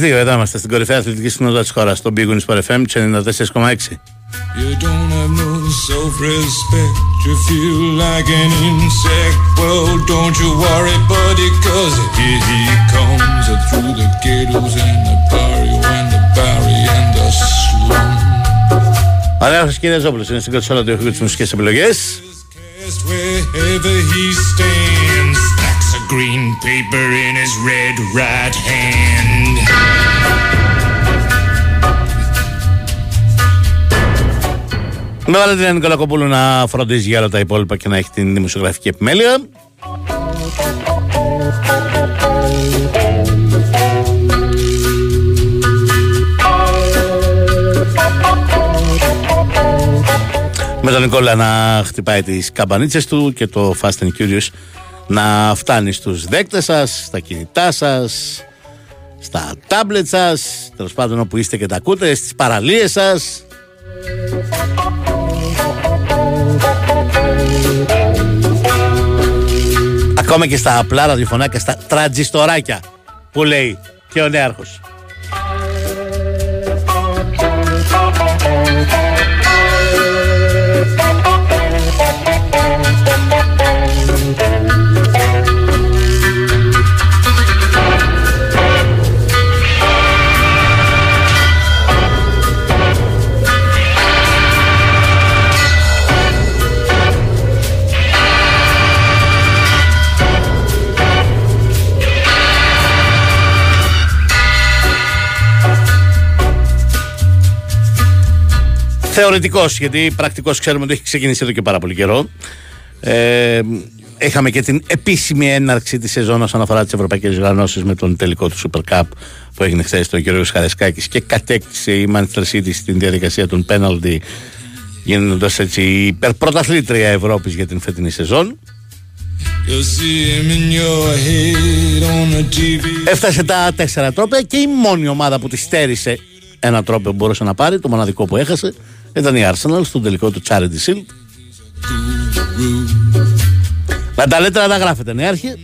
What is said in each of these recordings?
δύο εδώ στην κορυφαία αθλητική συνόδα της χώρας στο Big Wings for FM 94,6 Ωραία, ο κύριε Ζόπλος είναι στην κοτσόλα του ήχου της επιλογής. Με βάλετε την Νικολακοπούλου να φροντίζει για όλα τα υπόλοιπα και να έχει την δημοσιογραφική επιμέλεια. Με τον Νικόλα να χτυπάει τις καμπανίτσες του και το Fast and Curious να φτάνει στους δέκτες σας, στα κινητά σας, στα τάμπλετ σας, τέλος πάντων όπου είστε και τα ακούτε, στις παραλίες σας. Ακόμα και στα απλά ραδιοφωνάκια, στα τραντζιστοράκια που λέει και ο νέαρχος. Θεωρητικός, γιατί πρακτικός ξέρουμε ότι έχει ξεκινήσει εδώ και πάρα πολύ καιρό. Ε, είχαμε και την επίσημη έναρξη της σεζόν όσον αφορά τις ευρωπαϊκές οργανώσεις με τον τελικό του Super Cup που έγινε χθες στο κ. Χαρεσκάκης και κατέκτησε η Manchester City στην διαδικασία των penalty γίνοντας έτσι η υπερπρωταθλήτρια Ευρώπης για την φετινή σεζόν. You'll see him in your head on the TV. Έφτασε τα τέσσερα τρόπια και η μόνη ομάδα που τη στέρισε ένα τρόπο που μπορούσε να πάρει, το μοναδικό που έχασε, ήταν η Arsenal στον τελικό του Charity Shield. Να τα λέτε να τα γράφετε, νέαρχη.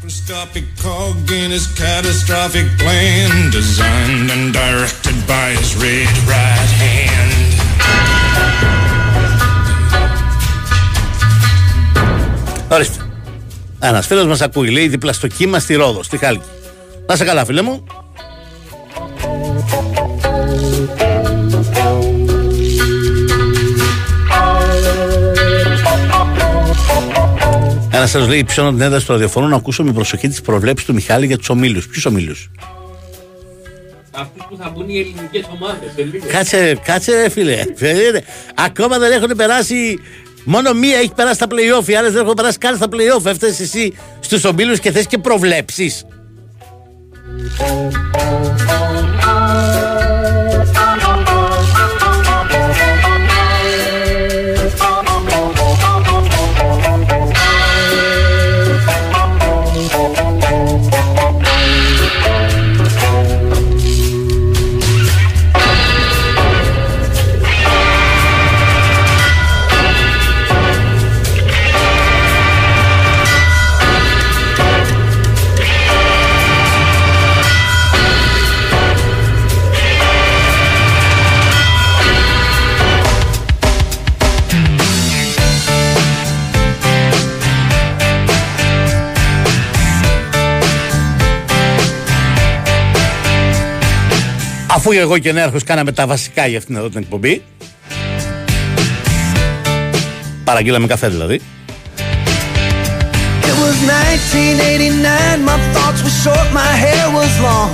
Microscopic cog in his catastrophic plan, designed and directed by his red right hand. Ορίστε. Ένας φίλος μας ακούει, λέει δίπλα στο κύμα στη Ρόδο, στη Χάλκη. Να σε καλά, φίλε μου. Ένας σα λέει: Ψώνω την ένταση του ραδιοφώνου να ακούσω με προσοχή τις προβλέψεις του Μιχάλη για τους ομίλους. Ποιους ομίλους; Αυτούς που θα μπουν οι ελληνικές ομάδες σε λίγο. Κάτσε, κάτσε, ρε φίλε. Περίμενε. Ακόμα δεν έχουν περάσει Μόνο μία έχει περάσει στα playoff. Οι άλλες δεν έχουν περάσει καν στα playoff. Έφτασες εσύ στους ομίλους και θες και προβλέψεις. Αφού εγώ και ο Νέαρχος κάναμε τα βασικά για αυτήν εδώ την εκπομπή. Παραγγείλαμε καφέ δηλαδή. It was 1989, my thoughts were short, my hair was long.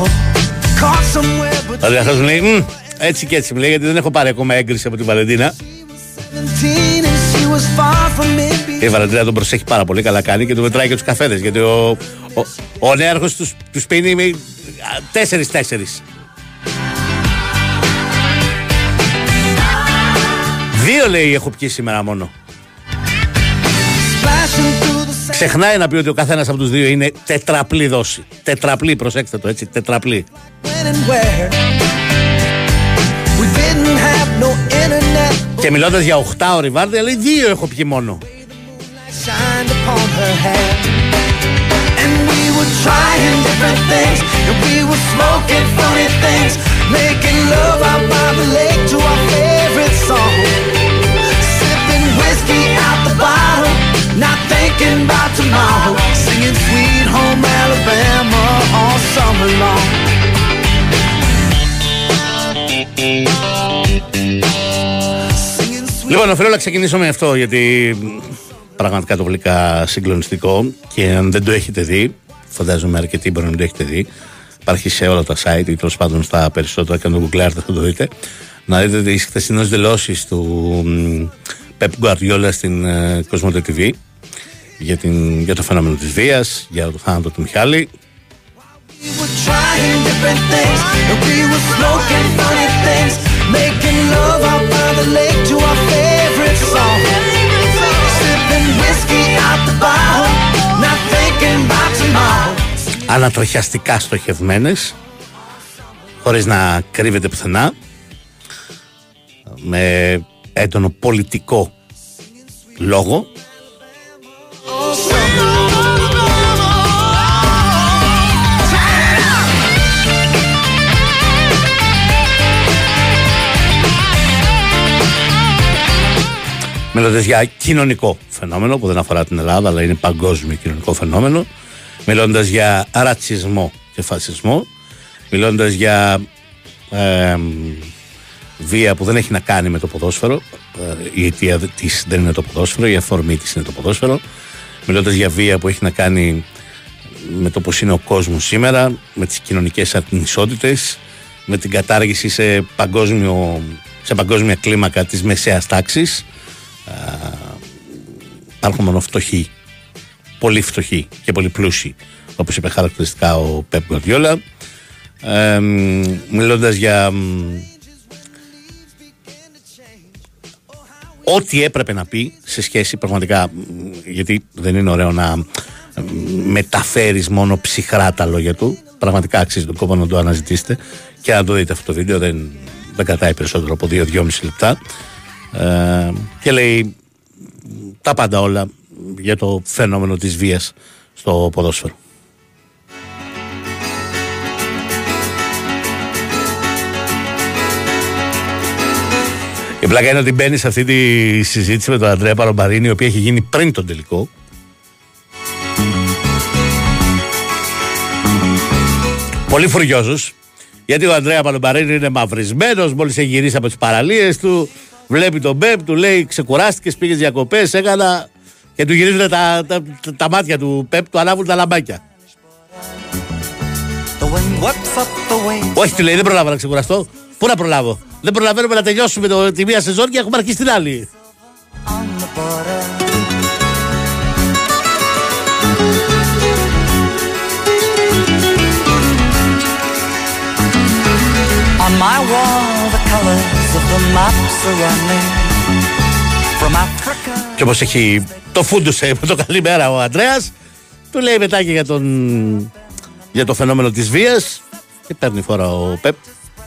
Caught somewhere but... Ο Νέαρχος μου λέει, έτσι και έτσι μου λέει, γιατί δεν έχω πάρει ακόμα έγκριση από την Βαλεντίνα η Βαλεντίνα τον προσέχει πάρα πολύ καλά κάνει και του μετράει και τους καφέδες. Γιατί ο, ο, ο νέαρχος τους τους πίνει με τέσσερι-τέσσερι. Δύο λέει έχω πιει σήμερα μόνο. Ξεχνάει να πει ότι ο καθένας από τους δύο είναι τετραπλή δόση. Τετραπλή, προσέξτε το έτσι, τετραπλή. Και μιλώντας για 8 ώρε βάρδια, λέει δύο έχω πιει μόνο. trying different things and we were smoking funny things making love out by the lake to our favorite song sipping whiskey out the bottle not thinking about tomorrow singing sweet home Alabama all summer long Λοιπόν, οφείλω να ξεκινήσω με αυτό γιατί πραγματικά το βρήκα συγκλονιστικό και αν δεν το έχετε δει φαντάζομαι αρκετοί μπορεί να το έχετε δει. Υπάρχει σε όλα τα site ή τέλος πάντων στα περισσότερα και αν το googleάρετε θα το δείτε. Να δείτε τις χθεσινές δηλώσεις του Pep Guardiola στην uh, για, το φαινόμενο της βίας, για το θάνατο του Μιχάλη. Ανατροχιαστικά στοχευμένες χωρίς να κρύβεται πουθενά με έντονο πολιτικό λόγο. Μιλώντας για κοινωνικό φαινόμενο που δεν αφορά την Ελλάδα, αλλά είναι παγκόσμιο κοινωνικό φαινόμενο. Μιλώντας για ρατσισμό και φασισμό. Μιλώντας για ε, βία που δεν έχει να κάνει με το ποδόσφαιρο. Ε, η αιτία της δεν είναι το ποδόσφαιρο, η αφορμή της είναι το ποδόσφαιρο. Μιλώντας για βία που έχει να κάνει με το πώς είναι ο κόσμος σήμερα, με τις κοινωνικές ανισότητες, με την κατάργηση σε, παγκόσμιο, σε παγκόσμια κλίμακα της μεσαίας τάξης υπάρχουν μόνο φτωχοί, πολύ φτωχοί και πολύ πλούσιοι, όπως είπε χαρακτηριστικά ο Πέπ Γκορδιόλα. Ε, μιλώντας για ό,τι έπρεπε να πει σε σχέση πραγματικά, γιατί δεν είναι ωραίο να μεταφέρεις μόνο ψυχρά τα λόγια του, πραγματικά αξίζει τον κόπο να το αναζητήσετε και να το δείτε αυτό το βίντεο, δεν, δεν κρατάει περισσότερο από 2-2,5 λεπτά. Ε, και λέει τα πάντα όλα για το φαινόμενο της βίας στο ποδόσφαιρο. Πλάκα είναι ότι μπαίνεις σε αυτή τη συζήτηση με τον Αντρέα Παρομπαρίνη, η οποία έχει γίνει πριν τον τελικό. Πολύ φουριόζος, γιατί ο Αντρέα Παρομπαρίνη είναι μαυρισμένος, μόλις έχει γυρίσει από τις παραλίες του, Βλέπει τον Μπέπ, του λέει ξεκουράστηκες, πήγες διακοπές, έκανα. Και του γυρίζουν τα, τα, τα, μάτια του Πέπ, του ανάβουν τα λαμπάκια. Όχι, του λέει, δεν προλάβω να ξεκουραστώ. Πού να προλάβω; Δεν προλαβαίνουμε να τελειώσουμε το, τη μία σεζόν και έχουμε αρχίσει την άλλη. border. On my wall, the colors of the maps are running. From Africa. Και όπως έχει το φούντουσε με το καλημέρα ο Αντρέα, του λέει μετά και για, τον, για το φαινόμενο της βίας. Και παίρνει φορά ο Πεπ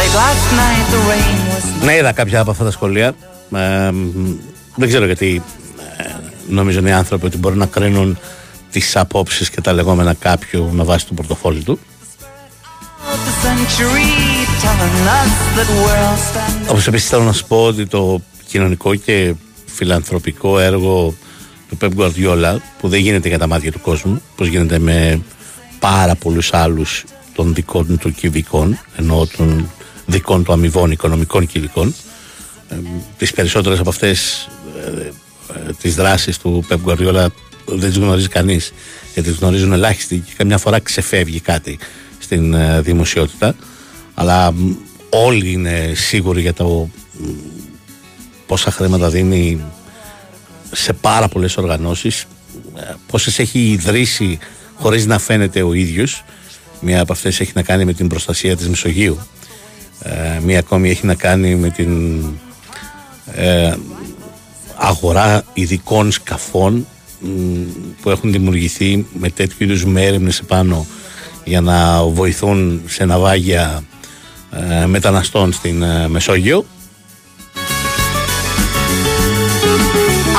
Ναι, είδα κάποια από αυτά τα σχολεία. Ε, μ, δεν ξέρω γιατί ε, νομίζουν οι άνθρωποι ότι μπορούν να κρίνουν τις απόψεις και τα λεγόμενα κάποιου με βάση το πορτοφόλι του. the century telling us that we're all standing. Όπως επίσης θέλω να σου πω ότι το κοινωνικό και φιλανθρωπικό έργο του Pep Guardiola που δεν γίνεται για τα μάτια του κόσμου πως γίνεται με πάρα πολλούς άλλους των δικών του κυβικών ενώ των δικών του αμοιβών οικονομικών κυβικών ε, τις περισσότερες από αυτές ε, ε, τις δράσεις του Pep Guardiola δεν τις γνωρίζει κανείς γιατί τις γνωρίζουν ελάχιστοι και καμιά φορά ξεφεύγει κάτι στην ε, δημοσιότητα. Αλλά μ, όλοι είναι σίγουροι για το μ, πόσα χρήματα δίνει σε πάρα πολλές οργανώσεις ε, πόσες έχει ιδρύσει χωρίς να φαίνεται ο ίδιος. Μία από αυτές έχει να κάνει με την προστασία της Μεσογείου ε, μία ακόμη έχει να κάνει με την ε, αγορά ειδικών σκαφών μ, που έχουν δημιουργηθεί με τέτοιου είδους μέρημνες επάνω για να βοηθούν σε ναυάγια ε, μεταναστών στην ε, Μεσόγειο.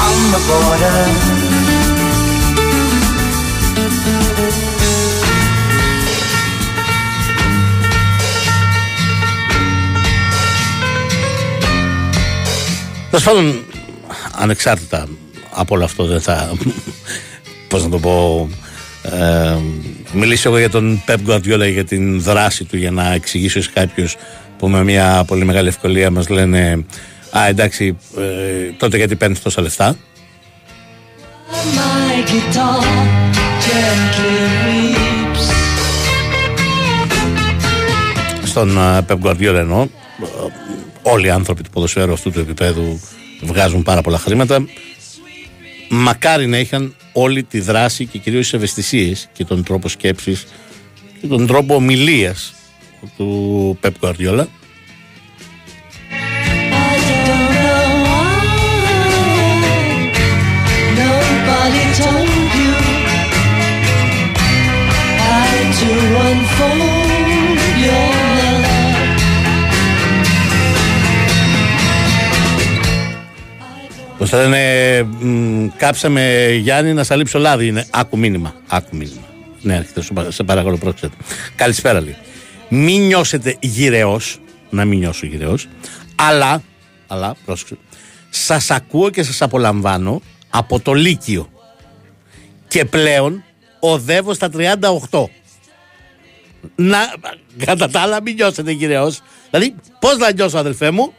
On Τέλος πάντων, ανεξάρτητα από όλο αυτό, δεν θα. Πώς να το πω. Ε, μιλήσω εγώ για τον Pep Guardiola για την δράση του για να εξηγήσω σε κάποιους που με μια πολύ μεγάλη ευκολία μας λένε Α, εντάξει, ε, τότε γιατί παίρνεις τόσα λεφτά; My guitar gently weeps. Στον ε, Pep Guardiola εννοώ. Ε, Όλοι οι άνθρωποι του ποδοσφαίρου αυτού του επίπεδου βγάζουν πάρα πολλά χρήματα. Μακάρι να είχαν όλη τη δράση και κυρίως τις ευαισθησίες και τον τρόπο σκέψης και τον τρόπο ομιλίας του Pep Guardiola. I don't know Πώς θα λένε, μ, κάψαμε Γιάννη να σαλείψω λάδι. Είναι άκου μήνυμα. Άκου μήνυμα. Ναι, έρχεται, σου πα- σε παρακαλώ, πρόκειται. Καλησπέρα, λέει. Μην νιώσετε γυρεός, να μην νιώσω γυρεός, αλλά, αλλά, πρόσεξε, σας ακούω και σας απολαμβάνω από το Λύκειο. Και πλέον οδεύω στα 38. Να, κατά τα άλλα, μην νιώσετε γυρεός. Δηλαδή, πώς να νιώσω, αδελφέ μου,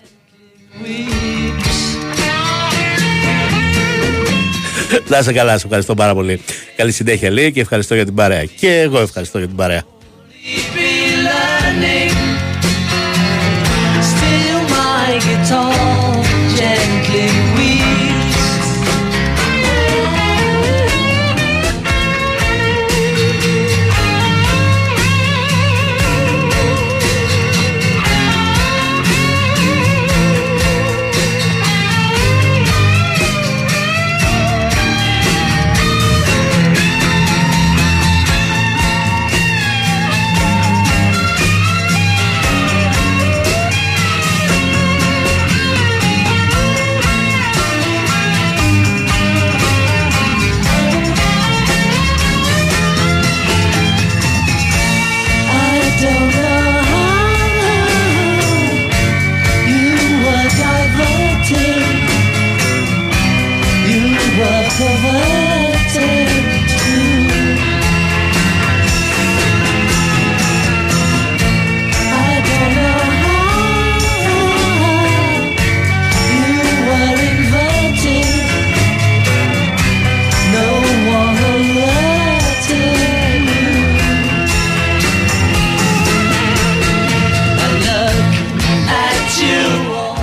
Να είσαι καλά, σε ευχαριστώ πάρα πολύ. Καλή συνέχεια λέει και ευχαριστώ για την παρέα. Και εγώ ευχαριστώ για την παρέα. Be learning. Still my guitar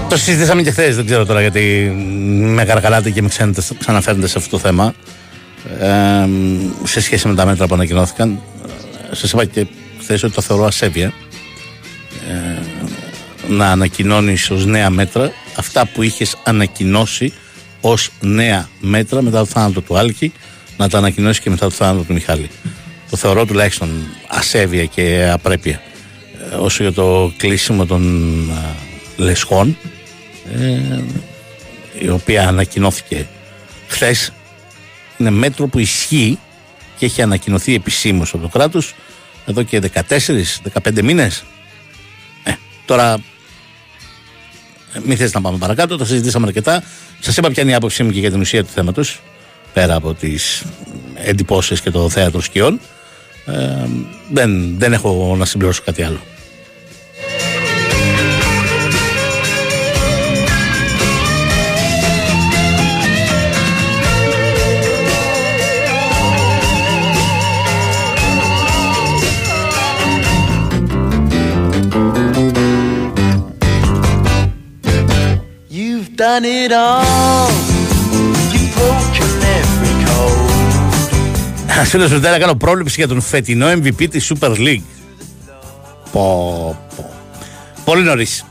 Το συζητήσαμε και χθες, δεν ξέρω τώρα γιατί με καρκαλάτε και με ξένετε, ξαναφέρνετε σε αυτό το θέμα. Ε, σε σχέση με τα μέτρα που ανακοινώθηκαν. Σας είπα και χθες ότι το θεωρώ ασέβεια. Ε, να ανακοινώνεις ως νέα μέτρα αυτά που είχες ανακοινώσει ως νέα μέτρα μετά το θάνατο του Άλκη, να τα ανακοινώσεις και μετά το θάνατο του Μιχάλη. Το θεωρώ τουλάχιστον ασέβεια και απρέπεια. Ε, όσο για το κλείσιμο των ε, λεσχών, ε, η οποία ανακοινώθηκε χθες, είναι μέτρο που ισχύει και έχει ανακοινωθεί επισήμως από το κράτος εδώ και 14-15 μήνες. Ε, τώρα μην θες να πάμε παρακάτω, το συζητήσαμε αρκετά. Σας είπα ποια είναι η άποψή μου και για την ουσία του θέματος, πέρα από τις εντυπώσεις και το θέατρο σκιών. Ε, δεν, δεν έχω να συμπληρώσω κάτι άλλο. You've done it all. You've broken every code. Ένας φίλος μου να κάνω πρόληψη για τον φετινό MVP της Super League. Πω, πω. Πολύ νωρίς.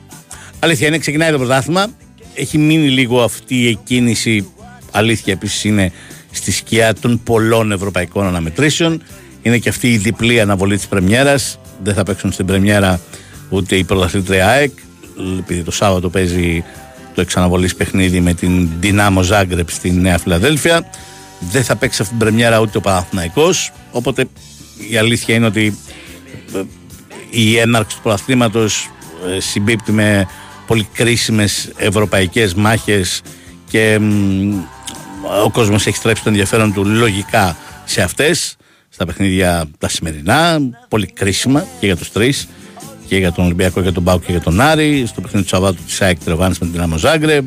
Αλήθεια είναι, ξεκινάει το πρωτάθλημα. Έχει μείνει λίγο αυτή η κίνηση. Αλήθεια επίσης είναι στη σκιά των πολλών ευρωπαϊκών αναμετρήσεων. Είναι και αυτή η διπλή αναβολή της Πρεμιέρας. Δεν θα παίξουν στην Πρεμιέρα ούτε η πρωταθλήτρια ΑΕΚ. Επειδή το Σάββατο παίζει το εξαναβολής παιχνίδι με την Δυνάμο Ζάγκρεπ στη Νέα Φιλαδέλφια. Δεν θα παίξει αυτή την πρεμιέρα ούτε ο Παναθηναϊκός οπότε η αλήθεια είναι ότι ε, η έναρξη του προαθλήματος ε, συμπίπτει με πολύ κρίσιμες ευρωπαϊκές μάχες και μ, ο κόσμος έχει στρέψει το ενδιαφέρον του λογικά σε αυτές στα παιχνίδια τα σημερινά, πολύ κρίσιμα και για τους τρεις και για τον Ολυμπιακό και για τον Πάο και για τον Άρη, στο παιχνίδι του Σαββάτου της ΑΕΚ Τρεβάνη με την Άμμο Ζάγκρεμ,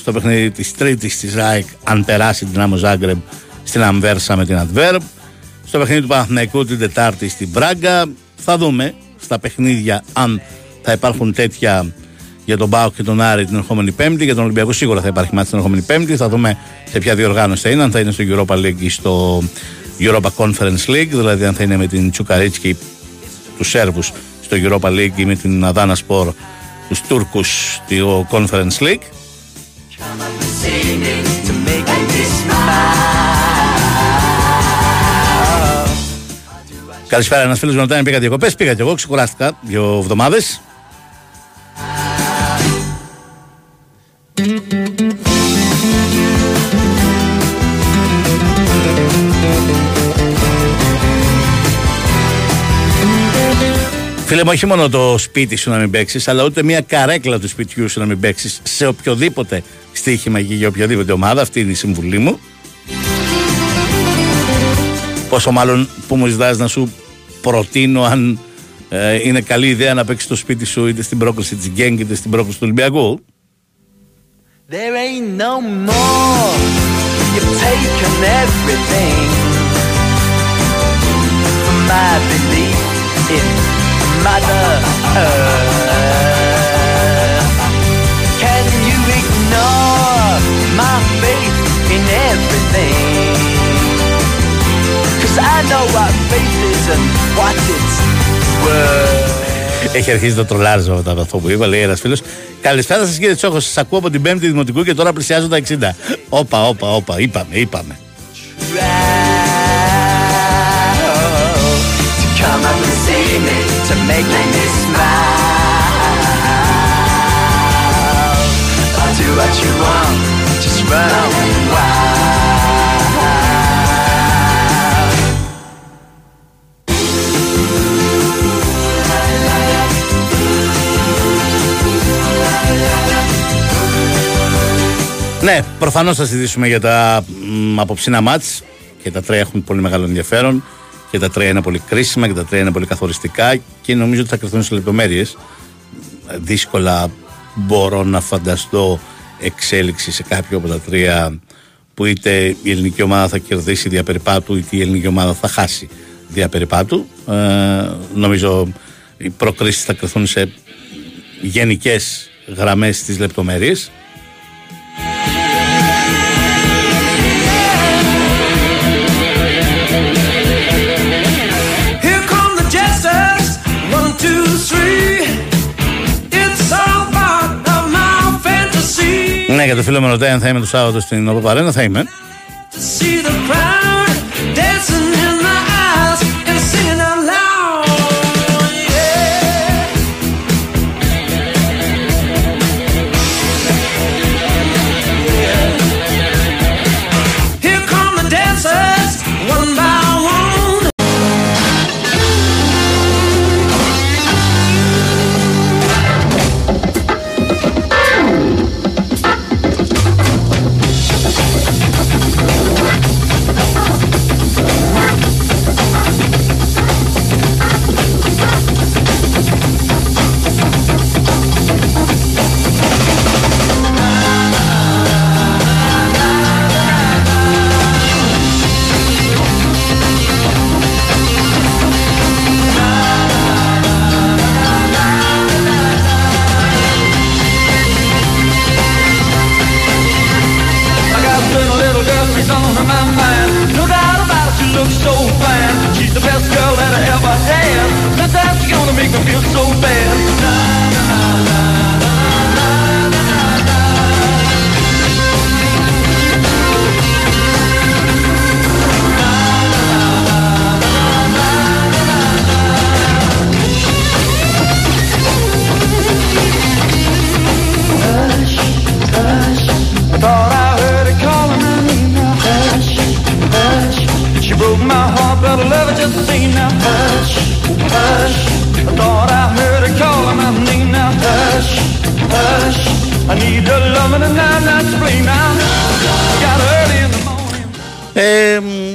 στο παιχνίδι της Τρίτης της ΑΕΚ, αν περάσει την Άμμο Ζάγκρεμ στην Αμβέρσα με την Αντβέρμπ, στο παιχνίδι του Παναθηναϊκού την Τετάρτη στην Μπράγκα. Θα δούμε στα παιχνίδια αν θα υπάρχουν τέτοια για τον Πάο και τον Άρη την ερχόμενη Πέμπτη. Για τον Ολυμπιακό σίγουρα θα υπάρχει μάτι την ερχόμενη Πέμπτη. Θα δούμε σε ποια διοργάνωση θα είναι, αν θα είναι στο Europa League ή στο Europa Conference League, δηλαδή αν θα είναι με την Τσουκαρίτσκι τους Σέρβους στο Europa League ή με την Αδάνα Σπορ τους Τούρκου στο Conference League. To make me smile. Καλησπέρα, ένας φίλος μου ρωτάει αν πήγα διακοπές. Πήγα και εγώ, ξεκουράστηκα δύο εβδομάδες. Φίλε μου, όχι μόνο το σπίτι σου να μην παίξεις, αλλά ούτε μια καρέκλα του σπιτιού σου να μην παίξεις σε οποιοδήποτε στοίχημα και για οποιαδήποτε ομάδα. Αυτή είναι η συμβουλή μου. Πόσο μάλλον που μου ζητάς να σου προτείνω αν ε, είναι καλή ιδέα να παίξεις το σπίτι σου είτε στην πρόκληση της Γκέγκ είτε στην πρόκληση του Ολυμπιακού. There ain't no more. You've taken everything from my belief in Mother Earth. Can you ignore my faith in everything? Cause I know what faith is and what it's worth. Έχει αρχίσει το τρολάρισμα μετά από αυτό που είπα, λέει ένας φίλος. Καλησπέρα σας κύριε Τσόχος, σας ακούω από την 5η Δημοτικού και τώρα πλησιάζω τα 60. Όπα, όπα, όπα, είπαμε, είπαμε. to Ναι, προφανώς θα συζητήσουμε για τα μ, απόψινά μάτς και τα τρία έχουν πολύ μεγάλο ενδιαφέρον και τα τρία είναι πολύ κρίσιμα και τα τρία είναι πολύ καθοριστικά και νομίζω ότι θα κρυθούν σε λεπτομέρειες. Δύσκολα μπορώ να φανταστώ εξέλιξη σε κάποιο από τα τρία που είτε η ελληνική ομάδα θα κερδίσει διαπεριπάτου είτε η ελληνική ομάδα θα χάσει διαπεριπάτου. Ε, νομίζω οι προκρίσεις θα κρυθούν σε γενικές γραμμές στις λεπτομέρειες. Ναι, για το φίλο με ρωτάει αν θα είμαι το Σάββατο στην Οπαπαρένα, θα είμαι.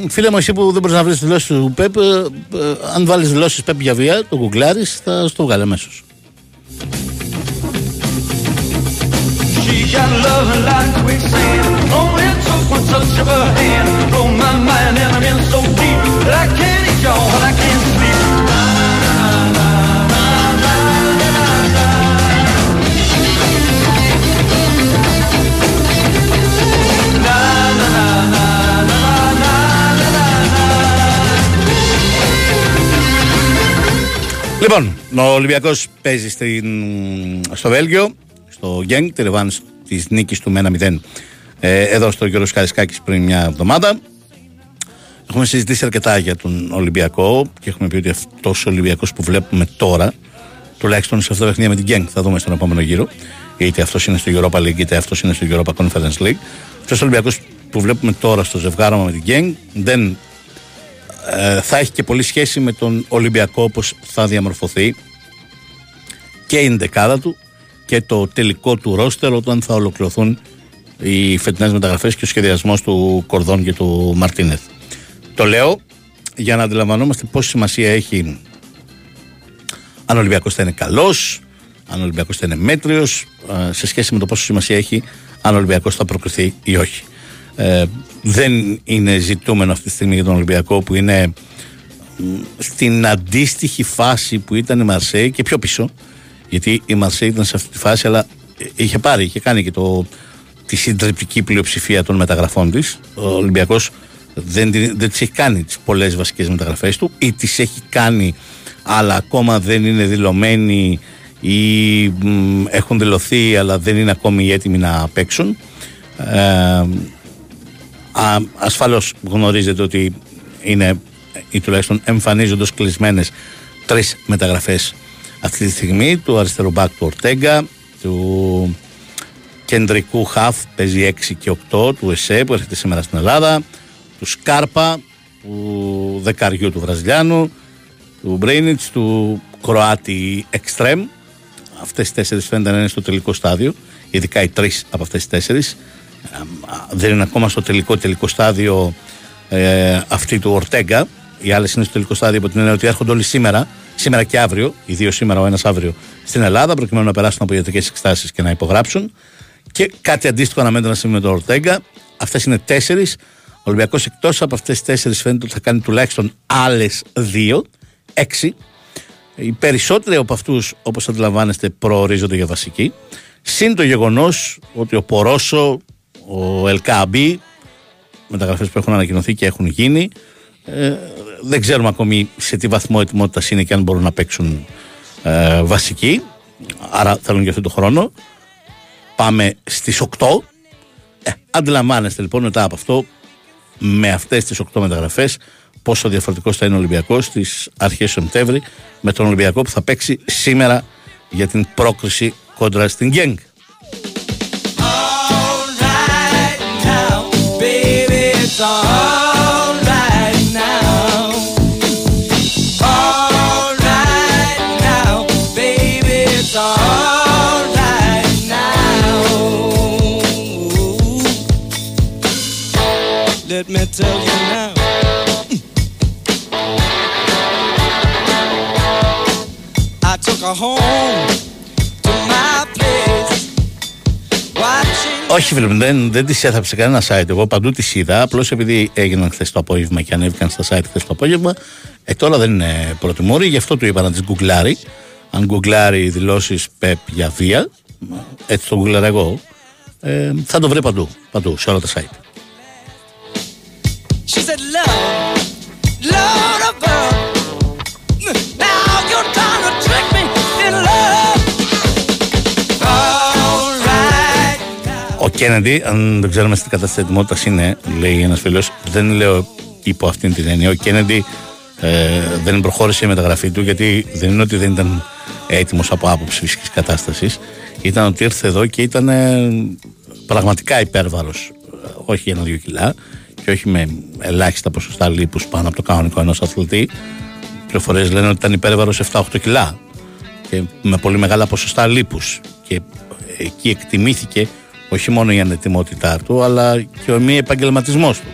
Φίλε μου, εσύ που δεν μπορείς να βρεις δηλώσεις του Πεπ, ε, ε, αν βάλεις δηλώσεις Πεπ για βία, το γκουγκλάρει, θα στο βγάλει αμέσως. She Λοιπόν, ο Ολυμπιακός παίζει στην, στο Βέλγιο, στο Γκένγκ, τη ρεβάνς της νίκης του με 1-0 ε, εδώ στο Γιώργος Καρισκάκη πριν μια εβδομάδα. Έχουμε συζητήσει αρκετά για τον Ολυμπιακό και έχουμε πει ότι αυτός ο Ολυμπιακός που βλέπουμε τώρα, τουλάχιστον σε αυτό το παιχνίδι με την Γκένγκ, θα δούμε στον επόμενο γύρο, είτε αυτός είναι στο Europa League είτε αυτός είναι στο Europa Conference League. Αυτός ο Ολυμπιακός που βλέπουμε τώρα στο ζευγάρωμα με την Γκένγκ δεν ε, θα έχει και πολύ σχέση με τον Ολυμπιακό όπως θα διαμορφωθεί και η δεκάδα του και το τελικό του ρόστερ όταν θα ολοκληρωθούν οι φετινές μεταγραφές και ο σχεδιασμός του Κορδόν και του Μαρτίνεθ. Το λέω για να αντιλαμβανόμαστε πόση σημασία έχει αν ο Ολυμπιακός θα είναι καλός, αν ο Ολυμπιακός θα είναι μέτριος, ε, σε σχέση με το πόσο σημασία έχει αν ο Ολυμπιακός θα προκριθεί ή όχι. Ε, δεν είναι ζητούμενο αυτή τη στιγμή για τον Ολυμπιακό που είναι μ, στην αντίστοιχη φάση που ήταν η Μαρσέη και πιο πίσω. Γιατί η Μαρσέη ήταν σε αυτή τη φάση αλλά ε, είχε πάρει, είχε κάνει και το, τη συντριπτική πλειοψηφία των μεταγραφών της. Ο Ολυμπιακός δεν, την- δεν τις έχει κάνει τις πολλές βασικές μεταγραφές του ή τις έχει κάνει αλλά ακόμα δεν είναι δηλωμένοι ή μ, έχουν δηλωθεί αλλά δεν είναι ακόμη έτοιμοι να παίξουν. Ε, Α, ασφαλώς γνωρίζετε ότι είναι ή τουλάχιστον εμφανίζονται ως κλεισμένες τρεις μεταγραφές αυτή τη στιγμή του αριστερού μπακ του Ορτέγκα του κεντρικού χαφ παίζει 6 και 8 του ΕΣΕ που έρχεται σήμερα στην Ελλάδα του Σκάρπα του δεκαριού του Βραζιλιάνου του Μπρέινιτς του Κροάτι Εκστρέμ αυτές οι τέσσερις φαίνεται να είναι στο τελικό στάδιο ειδικά οι τρεις από αυτές τις τέσσερις. Ε, δεν είναι ακόμα στο τελικό τελικό στάδιο ε, αυτή του Ορτέγκα. Οι άλλες είναι στο τελικό στάδιο από την έννοια ότι έρχονται όλοι σήμερα, σήμερα και αύριο, οι δύο σήμερα, ο ένας αύριο, στην Ελλάδα, προκειμένου να περάσουν από ιατρικές εξετάσει και να υπογράψουν. Και κάτι αντίστοιχο αναμένεται να συμβεί με τον Ορτέγκα. Αυτές είναι τέσσερις. Ο Ολυμπιακός εκτός από αυτές τις τέσσερις φαίνεται ότι θα κάνει τουλάχιστον άλλες δύο, έξι. Οι περισσότεροι από αυτούς, όπως αντιλαμβάνεστε, προορίζονται για βασική. Συν το γεγονός ότι ο Πορόσο, ο Ελκάμπη, μεταγραφές που έχουν ανακοινωθεί και έχουν γίνει, ε, δεν ξέρουμε ακόμη σε τι βαθμό ετοιμότητας είναι και αν μπορούν να παίξουν ε, βασικοί. Άρα θέλουν και αυτό το χρόνο. Πάμε στις 8. Ε, αντιλαμβάνεστε λοιπόν μετά από αυτό, με αυτές τις 8 μεταγραφές, πόσο διαφορετικός θα είναι ο Ολυμπιακός στις αρχές Σεπτέμβρη με τον Ολυμπιακό που θα παίξει σήμερα για την πρόκριση κόντρα στην Γκένγκ. song. Όχι, φίλε μου, δεν, δεν τις έθαψε σε κανένα site. Εγώ παντού τις είδα. Απλώς επειδή έγιναν χθες το απόγευμα και ανέβηκαν στα site χθες το απόγευμα. Ε, τώρα δεν είναι προτιμόρι, γι' αυτό του είπα να τις γκουγκλάρει. Αν γκουγκλάρει δηλώσεις ΠΕΠ για βία, έτσι το γκουγκλάρω εγώ, ε, θα το βρει παντού, παντού, σε όλα τα site. She said, Love, Ο Κέννεντι, αν δεν ξέρουμε στην κατάσταση ετοιμότητας είναι, λέει ένας φίλος, δεν λέω υπό αυτήν την έννοια. Ο Κέννεντι ε, δεν προχώρησε η μεταγραφή του γιατί δεν είναι ότι δεν ήταν έτοιμος από άποψη φυσικής κατάστασης. Ήταν ότι ήρθε εδώ και ήταν ε, πραγματικά υπέρβαρος. Όχι για ένα-δύο κιλά και όχι με ελάχιστα ποσοστά λίπους πάνω από το κανονικό ενός αθλητή. Πληροφορίες λένε ότι ήταν υπέρβαρος 7-8 κιλά και με πολύ μεγάλα ποσοστά λίπους και εκεί εκτιμήθηκε όχι μόνο η ανετοιμότητά του αλλά και ο μη επαγγελματισμός του.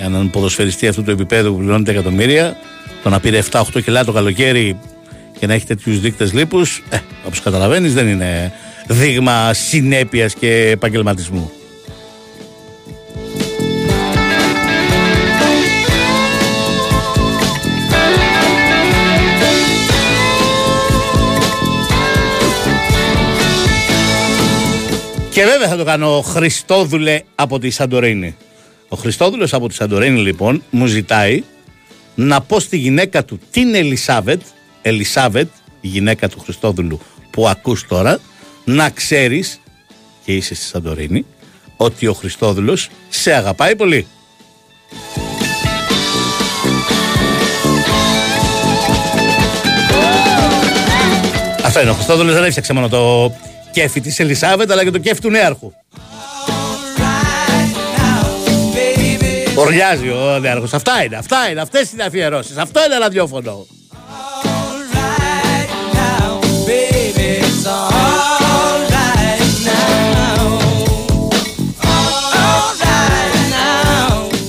Έναν ποδοσφαιριστή αυτού του επίπεδου που πληρώνεται εκατομμύρια, το να πήρε 7-8 κιλά το καλοκαίρι και να έχει τέτοιους δείκτες λίπους, ε, όπως καταλαβαίνεις, δεν είναι δείγμα συνέπειας και επαγγελματισμού. Και βέβαια θα το κάνω ο Χριστόδουλε από τη Σαντορίνη. Ο Χριστόδουλος από τη Σαντορίνη λοιπόν μου ζητάει να πω στη γυναίκα του την Ελισάβετ, Ελισάβετ, η γυναίκα του Χριστόδουλου που ακούς τώρα, να ξέρεις και είσαι στη Σαντορίνη ότι ο Χριστόδουλος σε αγαπάει πολύ. Αυτό είναι ο Χριστόδουλος δεν έφτιαξε μόνο το κέφι της Ελισάβετ αλλά και το κέφι του νέαρχου. Ορλιάζει ο νέαρχος. Αυτά είναι, αυτά είναι, αυτές είναι οι αφιερώσεις. Αυτό είναι ραδιόφωνο.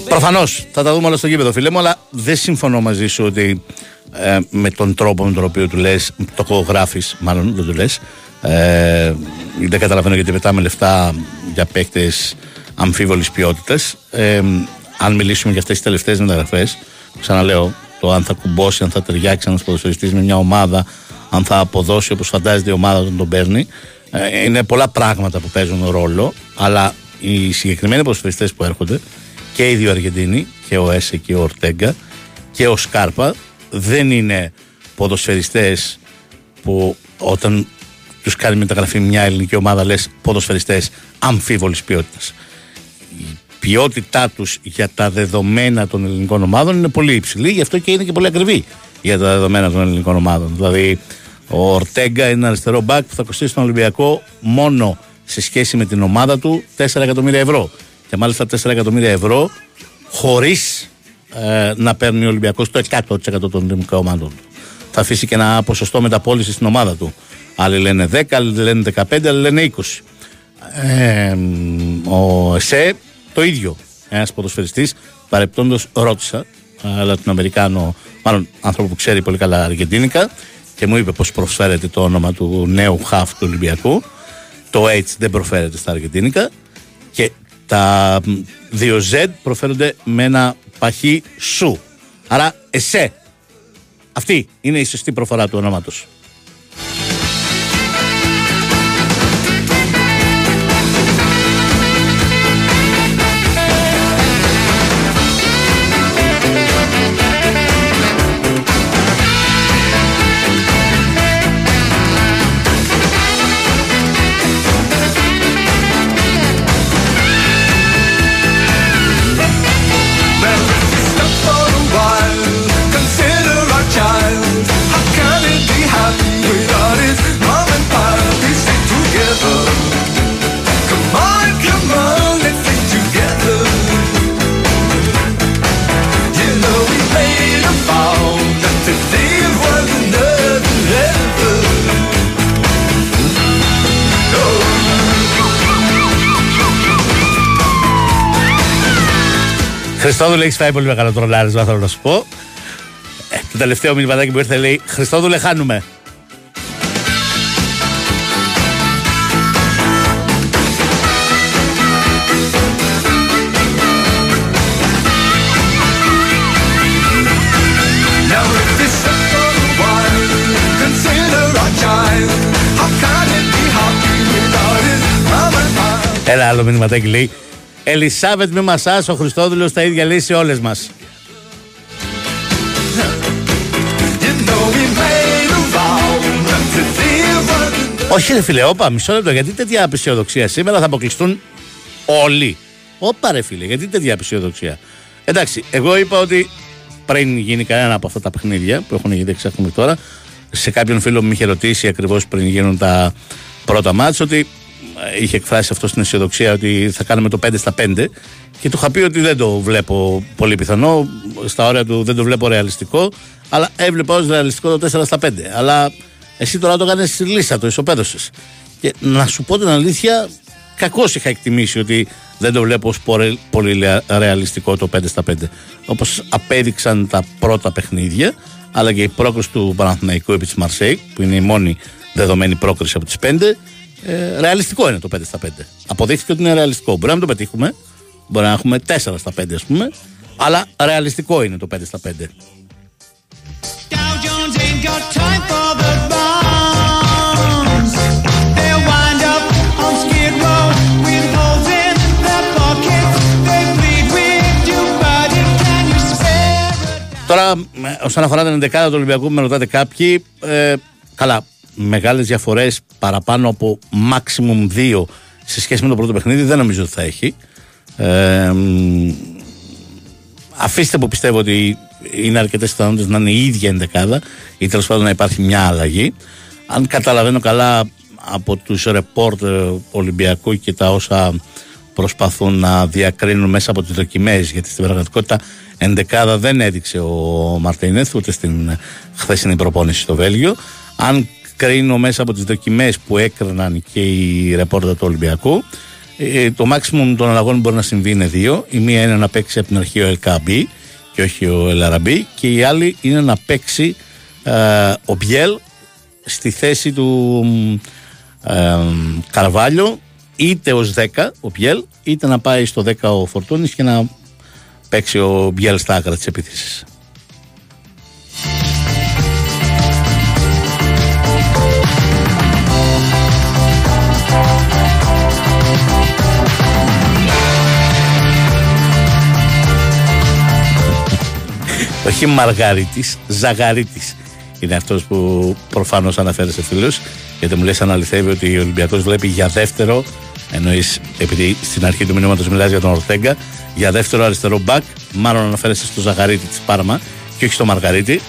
Προφανώς θα τα δούμε όλα στο γήπεδο, φίλε μου, αλλά δεν συμφωνώ μαζί σου ότι ε, με τον τρόπο με τον οποίο του λες, το γράφει, μάλλον δεν του λες. Ε, δεν καταλαβαίνω γιατί πετάμε λεφτά για παίκτες αμφίβολης ποιότητας. Ε, αν μιλήσουμε για αυτές τις τελευταίες μεταγραφές, ξαναλέω, το αν θα κουμπώσει, αν θα ταιριάξει ένας ποδοσφαιριστής με μια ομάδα, αν θα αποδώσει όπως φαντάζεται η ομάδα όταν τον παίρνει. Ε, είναι πολλά πράγματα που παίζουν ρόλο, αλλά οι συγκεκριμένοι ποδοσφαιριστές που έρχονται και οι δύο Αργεντίνοι, και ο Έσε και ο Ορτέγκα και ο Σκάρπα, δεν είναι ποδοσφαιριστές που όταν τους κάνει μεταγραφή μια ελληνική ομάδα λες ποδοσφαιριστές αμφίβολης ποιότητας. Η ποιότητά τους για τα δεδομένα των ελληνικών ομάδων είναι πολύ υψηλή, γι' αυτό και είναι και πολύ ακριβή για τα δεδομένα των ελληνικών ομάδων. Δηλαδή, ο Ορτέγκα είναι ένα αριστερό μπακ που θα κοστίσει τον Ολυμπιακό μόνο σε σχέση με την ομάδα του 4 εκατομμύρια ευρώ. Και μάλιστα 4 εκατομμύρια ευρώ χωρίς ε, να παίρνει ο Ολυμπιακός το 100% των ελληνικών ομάδων του. Θα αφήσει και ένα ποσοστό μεταπόλησης στην ομάδα του. Άλλοι λένε 10, άλλοι λένε 15, άλλοι λένε 20. Ε, ο ΕΣΕ το ίδιο. Ένας ποδοσφαιριστής, παρεπτόντως ρώτησα ε, Λατινοαμερικάνο, μάλλον άνθρωπο που ξέρει πολύ καλά Αργεντίνικα και μου είπε πώ προσφέρεται το όνομα του νέου χαφ του Ολυμπιακού. Το H δεν προφέρεται στα Αργεντίνικα και τα δύο Z προφέρονται με ένα παχύ σου. Άρα εσέ. Αυτή είναι η σωστή προφορά του ονόματος. Χριστόδουλε, έχεις φάει πολύ μεγάλο τρολάρισμα, θέλω να σου πω. Ε, το τελευταίο μηνυματάκι που ήρθε λέει: Χριστόδουλε, χάνουμε. Now if this second wine, consider a child. How can it be happy without his mom and pop? Ένα άλλο μηνυματάκι λέει: Ελισάβετ με μασάς, ο Χριστόδουλος τα ίδια λέει σε όλες μας. You know we made a vow not to live Όχι, ρε φίλε, όπα, μισό λεπτό. Γιατί τέτοια απεσιοδοξία σήμερα θα αποκλειστούν όλοι. Όπα, ρε φίλε, γιατί τέτοια απεσιοδοξία. Εντάξει, εγώ είπα ότι πριν γίνει κανένα από αυτά τα παιχνίδια που έχουν γίνει μέχρι τώρα, σε κάποιον φίλο μου με είχε ρωτήσει ακριβώς πριν γίνουν τα πρώτα μάτια ότι ε, είχε εκφράσει αυτό στην αισιοδοξία ότι θα κάνουμε το 5 στα 5 και του είχα πει ότι δεν το βλέπω πολύ πιθανό. Στα όρια του δεν το βλέπω ρεαλιστικό, αλλά έβλεπα ως ρεαλιστικό το 4 στα 5. Αλλά εσύ τώρα το έκανες στη λίστα, το ισοπαίδωσες. Και να σου πω την αλήθεια, κακώς είχα εκτιμήσει ότι δεν το βλέπω ως πορε- πολύ λε- ρεαλιστικό το 5 στα 5. Όπως απέδειξαν τα πρώτα παιχνίδια, αλλά και η πρόκριση του Παναθηναϊκού επί της Μαρσέικ, που είναι η μόνη δεδομένη πρόκριση από τις 5, ε, ρεαλιστικό είναι το 5 στα 5. Αποδείχθηκε ότι είναι ρεαλιστικό. Μπορεί να μην το πετύχουμε, μπορεί να έχουμε 4 στα 5 ας πούμε, αλλά ρεαλιστικό είναι το 5 στα 5. Dow Jones ain't got time for the bombs. They'll wind up on Skid Row with holes in their pockets. They bleed with you, buddy. Can you spare a Τώρα, ε, όσον αφορά την 11 του Ολυμπιακού, που με ρωτάτε κάποιοι, ε, καλά, μεγάλες διαφορές παραπάνω από maximum 2 σε σχέση με το πρώτο παιχνίδι δεν νομίζω ότι θα έχει. Ε, μ, αφήστε που πιστεύω ότι είναι αρκετές πιθανότητες να είναι η ίδια ενδεκάδα ή τέλος πάντων να υπάρχει μια αλλαγή. Αν καταλαβαίνω καλά από τους ρεπόρτερ Ολυμπιακού και τα όσα προσπαθούν να διακρίνουν μέσα από τις δοκιμές γιατί στην πραγματικότητα ενδεκάδα δεν έδειξε ο Μαρτίνεθ ούτε στην χθεσινή προπόνηση στο Βέλγιο αν κρίνω μέσα από τις δοκιμές που έκριναν και οι ρεπόρτερ του Ολυμπιακού ε, το maximum των αλλαγών που μπορεί να συμβεί είναι δύο η μία είναι να παίξει από την αρχή ο LKB και όχι ο Ελαραμπή και η άλλη είναι να παίξει ε, ο Μπιέλ στη θέση του ε, Καρβάλιο είτε ως 10 ο Μπιέλ είτε να πάει στο 10 ο Φορτούνης και να παίξει ο Μπιέλ στα άκρα της επίθεσης. Όχι Μαργαρίτης, Ζαγαρίτης. Είναι αυτός που προφανώς αναφέρεσαι φίλος. Γιατί μου λες αν αληθεύει ότι ο Ολυμπιακός βλέπει για δεύτερο εννοείς επειδή στην αρχή του μηνύματος μιλάς για τον Ορτέγκα για δεύτερο αριστερό μπακ μάλλον αναφέρεσαι στο Ζαγαρίτη της Πάρμα και όχι στο Μαργαρίτη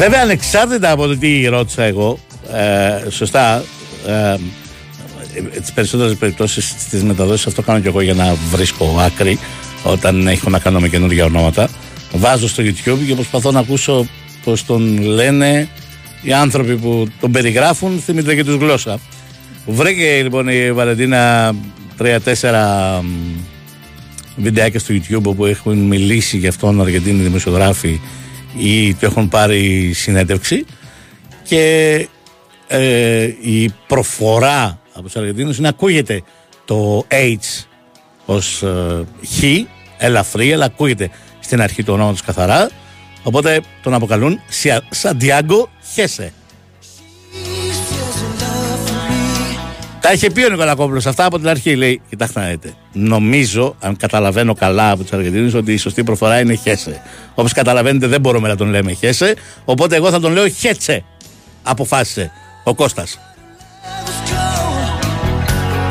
Βέβαια, ανεξάρτητα από το τι ρώτησα εγώ, ε, σωστά, ε, τις περισσότερες περιπτώσεις στις μεταδόσεις αυτό κάνω και εγώ για να βρίσκω άκρη όταν έχω να κάνω με καινούργια ονόματα. Βάζω στο YouTube και προσπαθώ να ακούσω πώς τον λένε οι άνθρωποι που τον περιγράφουν στη μητρική τους γλώσσα. Βρήκε λοιπόν η Βαλεντίνα 3-4 βιντεάκια στο YouTube όπου έχουν μιλήσει για αυτόν Αργεντίνοι δημοσιογράφοι ή του έχουν πάρει συνέντευξη και ε, η προφορά από τους Αργεντίνους είναι ακούγεται το H ως ε, χ, ελαφρύ, αλλά ακούγεται στην αρχή το όνομα τους καθαρά οπότε τον αποκαλούν Σαντιάγκο Χέσε. Τα είχε πει ο Νικολακόπουλο αυτά από την αρχή. Λέει: Κοιτάξτε να δείτε. Νομίζω, αν καταλαβαίνω καλά από τους Αργεντινούς, ότι η σωστή προφορά είναι Χέσε. Όπως καταλαβαίνετε, δεν μπορούμε να τον λέμε Χέσε. Οπότε εγώ θα τον λέω Χέτσε. Αποφάσισε ο Κώστας.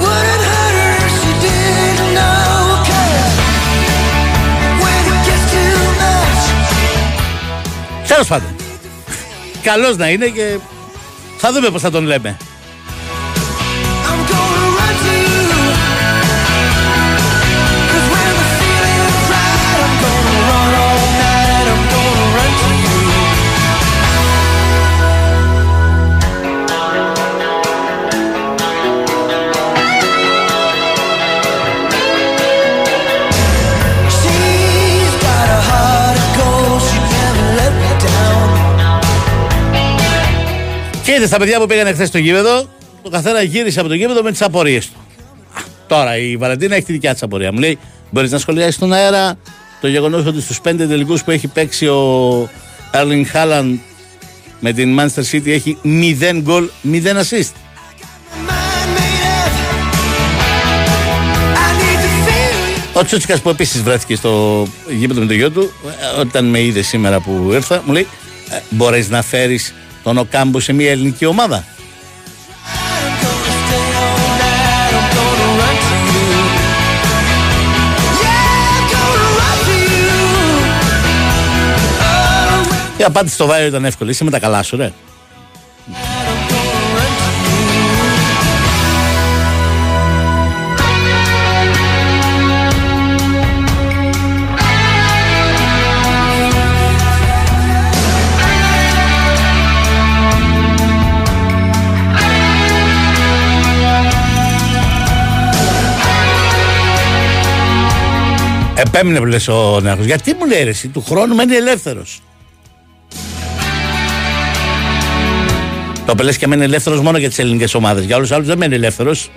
Wouldn't hurt her if she didn't know, 'cause when it gets too much, Τέλος πάντων. Καλός να είναι και θα δούμε πώς θα τον λέμε. Είδες τα παιδιά που πήγαν χθες στο γήπεδο, το καθένας γύρισε από το γήπεδο με τις απορίες του. Α, Τώρα η Βαλεντίνα έχει τη δικιά της απορία. Μου λέει: Μπορείς να σχολιάσεις στον αέρα; Το γεγονός ότι στους πέντε τελικούς που έχει παίξει ο Έρλινγκ Χάλαντ με την Manchester City έχει 0 γκολ, 0 assist. Mind made up. I need to feel Ο Τσούτσικας που επίσης βρέθηκε στο γήπεδο με το γιο του, ε, όταν με είδε σήμερα που ήρθα, μου λέει: Μπορείς να φέρεις τον Οκάμπο σε μια ελληνική ομάδα. I'm gonna stay all night. I'm gonna run to you. Yeah, I'm gonna run to you. Oh, when Η απάντηση στο Βάιο ήταν εύκολη. Είσαι με τα καλά σου, ρε. Επέμεινε που λες ο Νέαρχος. Γιατί μου λέει ρε, εσύ, του χρόνου μένει ελεύθερος. Το πελές και μένει ελεύθερος μόνο για τις ελληνικές ομάδες. Για όλους τους άλλους δεν μένει ελεύθερος.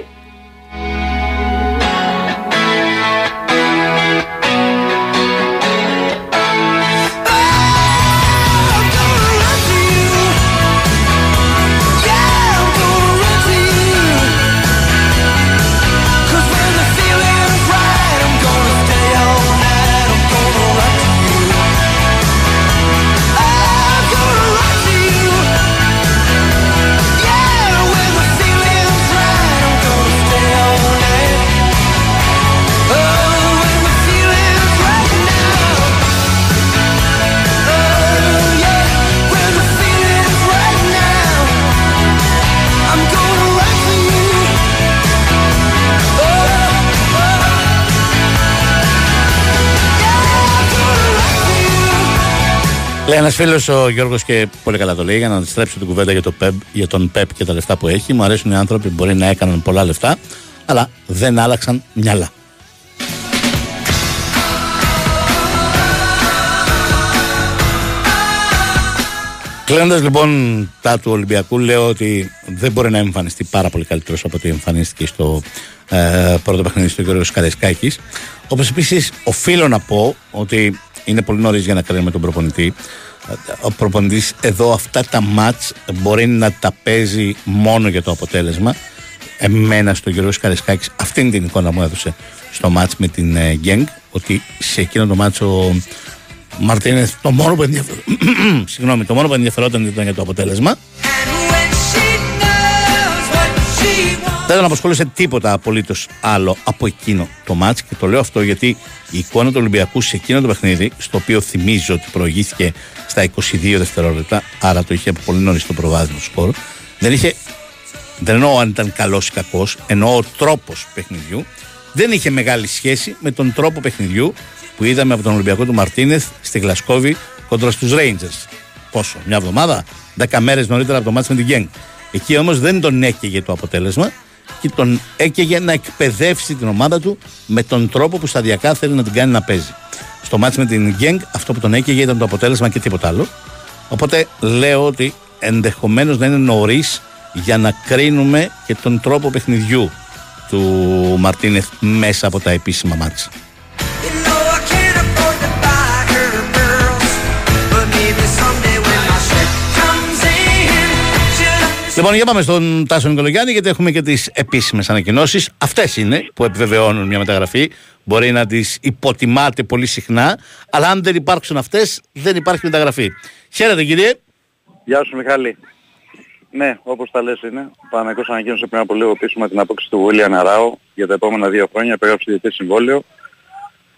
Λέει ένας φίλος ο Γιώργος και πολύ καλά το λέει για να αντιστρέψω την κουβέντα για, το ΠΕΠ, για τον ΠΕΠ και τα λεφτά που έχει. Μου αρέσουν οι άνθρωποι που μπορεί να έκαναν πολλά λεφτά, αλλά δεν άλλαξαν μυαλά. Κλείνοντας λοιπόν τα του Ολυμπιακού, λέω ότι δεν μπορεί να εμφανιστεί πάρα πολύ καλύτερος από ό,τι εμφανίστηκε στο ε, πρώτο παιχνίδι στο κ. Καρεσκάκη. Όπως επίσης οφείλω να πω ότι είναι πολύ νωρίς για να κρίνουμε τον προπονητή. Ο προπονητής εδώ αυτά τα μάτς μπορεί να τα παίζει μόνο για το αποτέλεσμα. Εμένα στο κ. Καρεσκάκη αυτήν την εικόνα μου έδωσε στο μάτς με την ε, Γκένγκ ότι σε εκείνο το μάτς ο Μαρτίνεθ το μόνο που ενδιαφερόταν Συγγνώμη, το μόνο που ενδιαφερόταν ήταν για το αποτέλεσμα δεν τον απασχολούσε τίποτα απολύτως άλλο από εκείνο το μάτς και το λέω αυτό γιατί η εικόνα του Ολυμπιακού σε εκείνο το παιχνίδι, στο οποίο θυμίζω ότι προηγήθηκε στα 22 δευτερόλεπτα, άρα το είχε από πολύ νωρίς το προβάδισμα του σκορ, δεν είχε. Δεν εννοώ αν ήταν καλός ή κακός, εννοώ ο τρόπος παιχνιδιού. Δεν είχε μεγάλη σχέση με τον τρόπο παιχνιδιού που είδαμε από τον Ολυμπιακό του Μαρτίνεθ στη Γλασκόβη κόντρα στους Rangers. Πόσο, μια εβδομάδα, 10 μέρες νωρίτερα από το μάτς με την Γκένγκ. Εκεί όμως δεν τον έκαιγε το αποτέλεσμα και τον έκαιγε να εκπαιδεύσει την ομάδα του με τον τρόπο που σταδιακά θέλει να την κάνει να παίζει. Στο μάτς με την Γκένγκ αυτό που τον έκαιγε ήταν το αποτέλεσμα και τίποτα άλλο. Οπότε λέω ότι ενδεχομένως να είναι νωρίς για να κρίνουμε και τον τρόπο παιχνιδιού του Μαρτίνεθ μέσα από τα επίσημα μάτς. Λοιπόν, για πάμε στον Τάσο Νικολογιάννη, γιατί έχουμε και τις επίσημες ανακοινώσεις. Αυτές είναι που επιβεβαιώνουν μια μεταγραφή. Μπορεί να τις υποτιμάτε πολύ συχνά, αλλά αν δεν υπάρξουν αυτές, δεν υπάρχει μεταγραφή. Χαίρετε, κύριε. Γεια σου Μιχάλη. Ναι, όπως τα λες είναι. Ο Παναγικός ανακοίνωσε πριν από λίγο επίσημα την απόκτηση του Βίλιαν Αράου για τα επόμενα δύο χρόνια. Υπέγραψε διετές συμβόλαιο.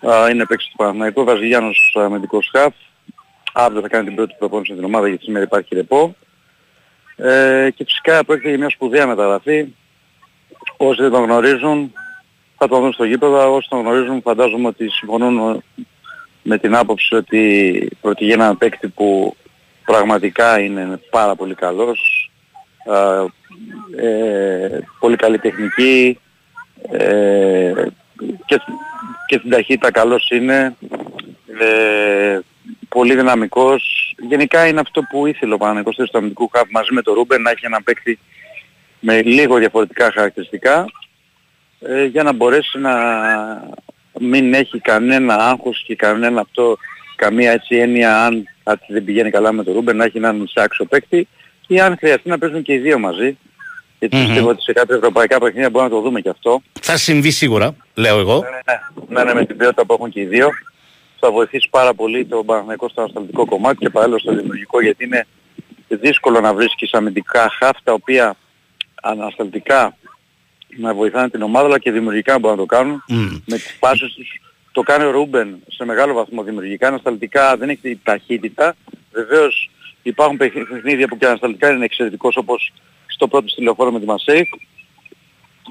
Α, Είναι παίκτης του Παναγικού. Βραζιλιάνος αμυντικός χαφ. Αύριο θα κάνει την πρώτη προπόνηση στην ομάδα γιατί σήμερα υπάρχει ρεπό. Ε, και φυσικά πρόκειται για μια σπουδαία μεταγραφή. Όσοι δεν τον γνωρίζουν θα τον δουν στο γήπεδο. Όσοι τον γνωρίζουν φαντάζομαι ότι συμφωνούν με την άποψη ότι πρόκειται για έναν παίκτη που πραγματικά είναι πάρα πολύ καλός. Α, ε, πολύ καλή τεχνική ε, και, και στην ταχύτητα καλός είναι. Ε, πολύ δυναμικός. Γενικά είναι αυτό που ήθελε ο Παναθηναϊκός στου αμυντικού χαφ μαζί με τον Ρούμπεν να έχει έναν παίκτη με λίγο διαφορετικά χαρακτηριστικά ε, για να μπορέσει να μην έχει κανένα άγχος και κανένα αυτό, καμία έτσι έννοια αν κάτι δεν πηγαίνει καλά με τον Ρούμπεν να έχει έναν άξιο παίκτη ή αν χρειαστεί να παίζουν και οι δύο μαζί. Γιατί Μμμ. πιστεύω ότι σε κάποια ευρωπαϊκά παιχνίδια μπορεί να το δούμε και αυτό. Θα συμβεί σίγουρα, λέω εγώ. Ναι, ναι, ναι, ναι, με την ποιότητα που έχουν και οι δύο. Θα βοηθήσει πάρα πολύ το Παναγενικό στο ανασταλτικό κομμάτι και παράλληλα στο δημιουργικό γιατί είναι δύσκολο να βρίσκεις αμυντικά χαφ τα οποία ανασταλτικά να βοηθάνε την ομάδα αλλά και δημιουργικά μπορούν να το κάνουν. Μμ. Με τις πάσεις τους το κάνει ο Ρούμπεν σε μεγάλο βαθμό δημιουργικά. Ανασταλτικά δεν έχει την ταχύτητα. Βεβαίως υπάρχουν παιχν- παιχνίδια που και ανασταλτικά είναι εξαιρετικός όπως στο πρώτο τηλεφόρο με τη Μασέικ.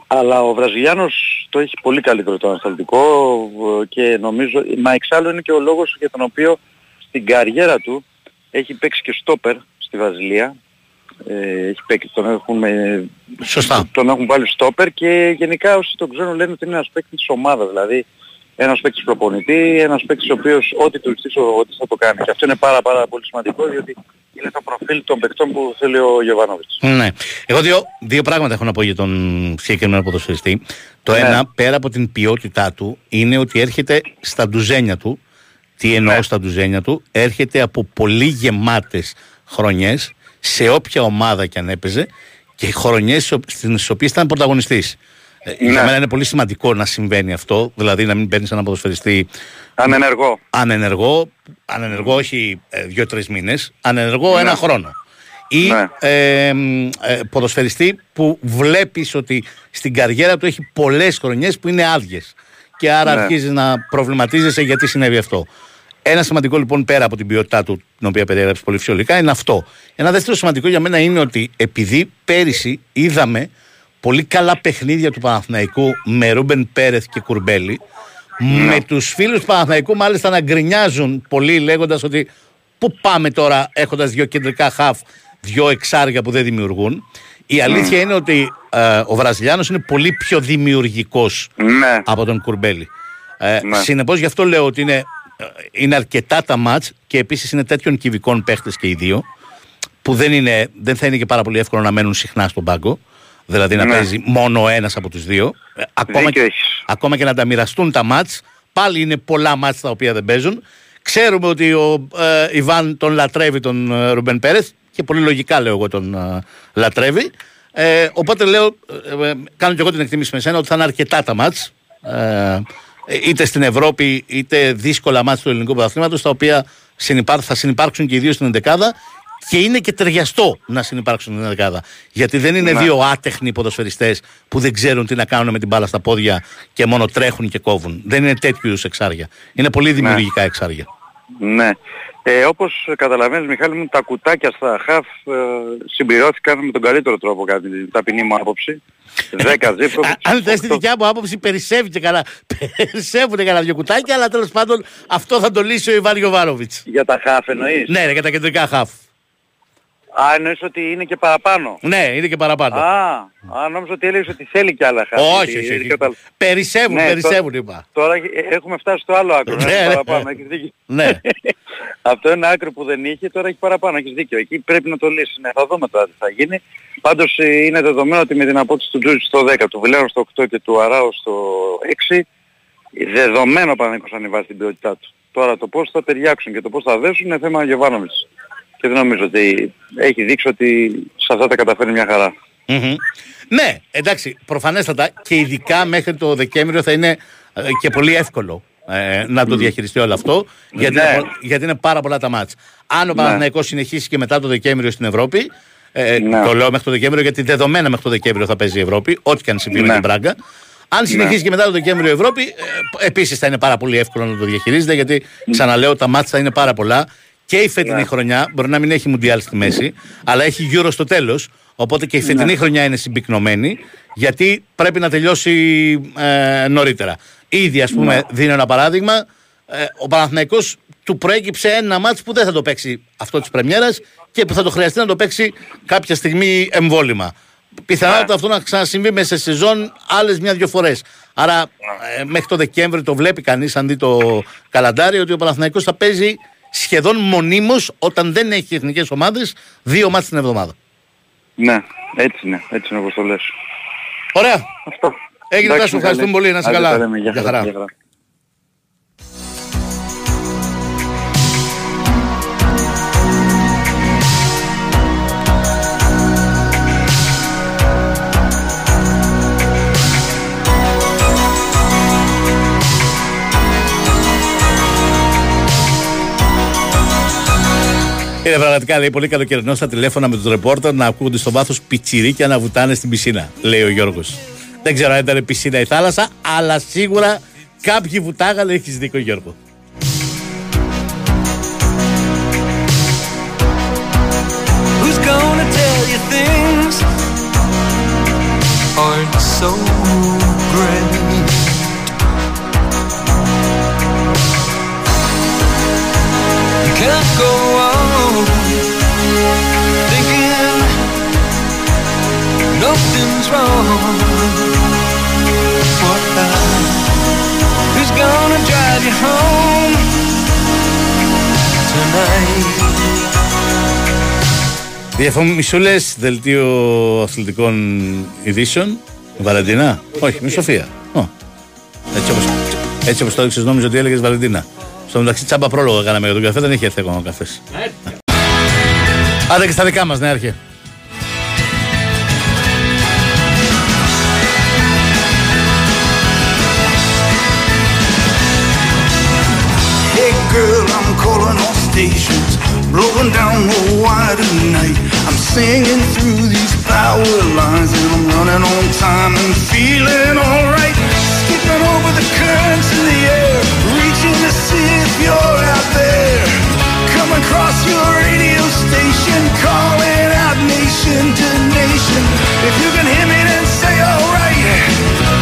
Αλλά ο Βραζιλιάνος το έχει πολύ καλύτερο το ανασταλτικό ε, και νομίζω, μα εξάλλου είναι και ο λόγος για τον οποίο στην καριέρα του έχει παίξει και στόπερ στη Βραζιλία. Ε, έχει παίξει, τον έχουν, ε, Σωστά. τον έχουν βάλει στόπερ και γενικά όσοι τον ξέρουν λένε ότι είναι ένας παίκτης της ομάδας. Δηλαδή ένας παίκτης προπονητή, ένας παίκτης ο οποίος ό,τι του ζητήσει ο προπονητής θα το κάνει. Και αυτό είναι πάρα πάρα πολύ σημαντικό διότι είναι το προφίλ των παικτών που θέλει ο Γιωβάνοβιτς. Ναι. Εγώ δύο, δύο πράγματα έχω να πω για τον συγκεκριμένο ποδοσφαιριστή. Το Ναι. ένα, πέρα από την ποιότητά του, είναι ότι έρχεται στα ντουζένια του. Τι εννοώ Ναι. στα ντουζένια του, έρχεται από πολύ γεμάτες χρονιές σε όποια ομάδα και αν έπαιζε και χρονιές στις οποίες ήταν πρωταγωνιστής. Ε, Για Ναι. μένα είναι πολύ σημαντικό να συμβαίνει αυτό, δηλαδή να μην παίρνει έναν ποδοσφαιριστή Ανενεργό. ανενεργό, ανενεργό όχι ε, δύο-τρεις μήνες, ανενεργό Ναι. ένα χρόνο. Ή Ναι. ε, μ, ε, ποδοσφαιριστή που βλέπεις ότι στην καριέρα του έχει πολλές χρονιές που είναι άδειες. Και άρα Ναι. αρχίζεις να προβληματίζεσαι γιατί συνέβη αυτό. Ένα σημαντικό λοιπόν πέρα από την ποιότητά του, την οποία περιέγραψες πολύ φυσιολογικά, είναι αυτό. Ένα δεύτερο σημαντικό για μένα είναι ότι επειδή πέρυσι είδαμε πολύ καλά παιχνίδια του Παναθηναϊκού με Ρούμπεν Πέρεθ και Κουρμπέλη, με τους φίλους του Παναθηναϊκού μάλιστα να γκρινιάζουν πολύ λέγοντας ότι πού πάμε τώρα έχοντας δύο κεντρικά χαφ, δύο εξάρια που δεν δημιουργούν. Η αλήθεια είναι ότι ε, ο Βραζιλιάνος είναι πολύ πιο δημιουργικός Ναι. από τον Κουρμπέλη. Ε, Ναι. Συνεπώς γι' αυτό λέω ότι είναι, ε, είναι αρκετά τα μάτς και επίσης είναι τέτοιων κυβικών παίχτες και οι δύο που δεν, είναι, δεν θα είναι και πάρα πολύ εύκολο να μένουν συχνά στον πάγκο. Δηλαδή να Ναι. παίζει μόνο ο ένας από τους δύο. Ε, ακόμα, Δίκιο και, έχεις. ακόμα και να τα μοιραστούν τα μάτς, πάλι είναι πολλά μάτς τα οποία δεν παίζουν. Ξέρουμε ότι ο ε, Ιβάν τον λατρεύει τον ε, Ρουμπεν Πέρεθ και πολύ λογικά λέω εγώ τον ε, λατρεύει. Ε, οπότε λέω, ε, ε, κάνω και εγώ την εκτίμηση με σένα ότι θα είναι αρκετά τα μάτς. Ε, είτε στην Ευρώπη είτε δύσκολα μάτς του ελληνικού πρωταθλήματος τα οποία συνυπάρ- θα συνεπάρξουν και οι δύο στην ενδεκάδα και είναι και ταιριαστό να συνεπάρξουν στην ενδεκάδα. Γιατί δεν είναι Ναι. δύο άτεχνοι ποδοσφαιριστές που δεν ξέρουν τι να κάνουν με την μπάλα στα πόδια και μόνο τρέχουν και κόβουν. Δεν είναι τέτοιου είδους εξάρια. Είναι πολύ δημιουργικά εξάρια. Ναι. Ε, όπως καταλαβαίνεις Μιχάλη μου, τα κουτάκια στα χαφ ε, συμπληρώθηκαν με τον καλύτερο τρόπο κατά την ταπεινή μου άποψη. 10 Ζήφκοβιτς, Α, Αν θες τη οκτώ- δικιά μου άποψη, περισσεύει και καλά. Περισσεύουν και κανένα δυο κουτάκια, αλλά τέλος πάντων αυτό θα το λύσει ο Ιβάν Γιοβάροβιτς. Για τα χαφ εννοείς; Ναι, ρε, για τα κεντρικά χαφ. Α, εννοείς ότι είναι και παραπάνω; Ναι, είναι και παραπάνω. Α, α, νόμιζα ότι έλεγες ότι θέλει κι άλλα χαφ. όχι, γιατί- όχι, όχι. κατα- Περισσεύουν, Ναι, περισσεύουν, είπα. Τώρα ε, έχουμε φτάσει στο άλλο άκρο. Ναι, Ναι, ναι. παραπάνω, έχεις δίκιο. Ναι. Αυτό είναι άκρο που δεν είχε, τώρα έχει παραπάνω, έχεις δίκιο. Εκεί πρέπει να το λύσεις. Ναι, θα δούμε τώρα τι θα γίνει. Πάντως ε, είναι δεδομένο ότι με την απόκτηση του Τζούζη στο 10, του Βιλέρου στο 8 και του Αράου στο 6, δεδομένο Παναγικός ανεβάζει την ποιότητά του. Τώρα το πώς θα ταιριάξουν και το πώς θα δέσουν είναι θέμα Γεβάνοβιτς. Και δεν νομίζω ότι έχει δείξει ότι σε αυτά τα καταφέρνει μια χαρά. Μμμ. Ναι, εντάξει, προφανέστατα και ειδικά μέχρι το Δεκέμβριο θα είναι ε, και πολύ εύκολο ε, να το διαχειριστεί όλο αυτό, γιατί, Ναι. είναι, πο- γιατί είναι πάρα πολλά τα μάτς. Αν ο Παναθηναϊκός συνεχίσει και μετά το Δεκέμβριο στην Ευρώπη, ε, Ναι. το λέω μέχρι το Δεκέμβριο γιατί δεδομένα μέχρι το Δεκέμβριο θα παίζει η Ευρώπη, ό,τι και αν συμβεί με Ναι. την Πράγκα. Αν συνεχίσει και μετά το Δεκέμβριο η Ευρώπη, ε, επίσης θα είναι πάρα πολύ εύκολο να το διαχειρίζεται γιατί ξαναλέω τα μάτς θα είναι πάρα πολλά. Και η φετινή Ναι. χρονιά μπορεί να μην έχει Μουντιάλ στη μέση, αλλά έχει γύρω στο τέλος. Οπότε και η φετινή Ναι. χρονιά είναι συμπυκνωμένη, γιατί πρέπει να τελειώσει ε, νωρίτερα. Ήδη, ας πούμε, Ναι. δίνω ένα παράδειγμα. Ε, ο Παναθηναϊκός του προέκυψε ένα μάτς που δεν θα το παίξει αυτό της Πρεμιέρας και που θα το χρειαστεί να το παίξει κάποια στιγμή εμβόλυμα. Πιθανότατα αυτό να ξανασυμβεί μέσα σε σεζόν άλλες μια-δυο φορές. Άρα ε, μέχρι το Δεκέμβρη το βλέπει κανείς, αν δει το καλαντάρι, ότι ο Παναθηναϊκός θα παίζει σχεδόν μονίμως όταν δεν έχει εθνικές ομάδες δύο μάτς την εβδομάδα. Ναι, έτσι είναι, έτσι είναι όπως το λες. Ωραία. Αυτό. Έγινε, Εντάξει, Τάσο, ευχαριστούμε καλή. πολύ. Να είσαι Άντε, καλά. τα λέμε. Γεια Γεια χαρά. χαρά. Γεια χαρά. Είναι πραγματικά λέει πολύ καλοκαιρινό στα τηλέφωνα με τους ρεπόρτερ να ακούγονται στο βάθος πιτσιρίκια να βουτάνε στην πισίνα, λέει ο Γιώργος. Δεν ξέρω αν ήταν πισίνα ή θάλασσα, αλλά σίγουρα κάποιοι βουτάγανε, έχεις δίκιο Γιώργο. Who's gonna tell you things aren't so great? You can't go nothing's wrong. What Who's gonna drive you home tonight? Διαφημισούλες, δελτίο αθλητικών ειδήσεων. Η Βαλεντίνα; Όχι, με Σοφία. Ω. Έτσι όπω έτσι όπως το έδειξες, νόμιζα ότι έλεγες Βαλεντίνα. Στο μεταξύ, τσάμπα πρόλογο κάναμε για τον καφέ, δεν έχει έρθει ακόμα ο καφές. Άντε και στα δικά μας, ναι, αρχέ. Stations, blowing down the wire tonight. I'm singing through these power lines and I'm running on time and feeling alright. Skipping over the currents in the air, reaching to see if you're out there. Come across your radio station, calling out nation to nation. If you can hear me, then say alright.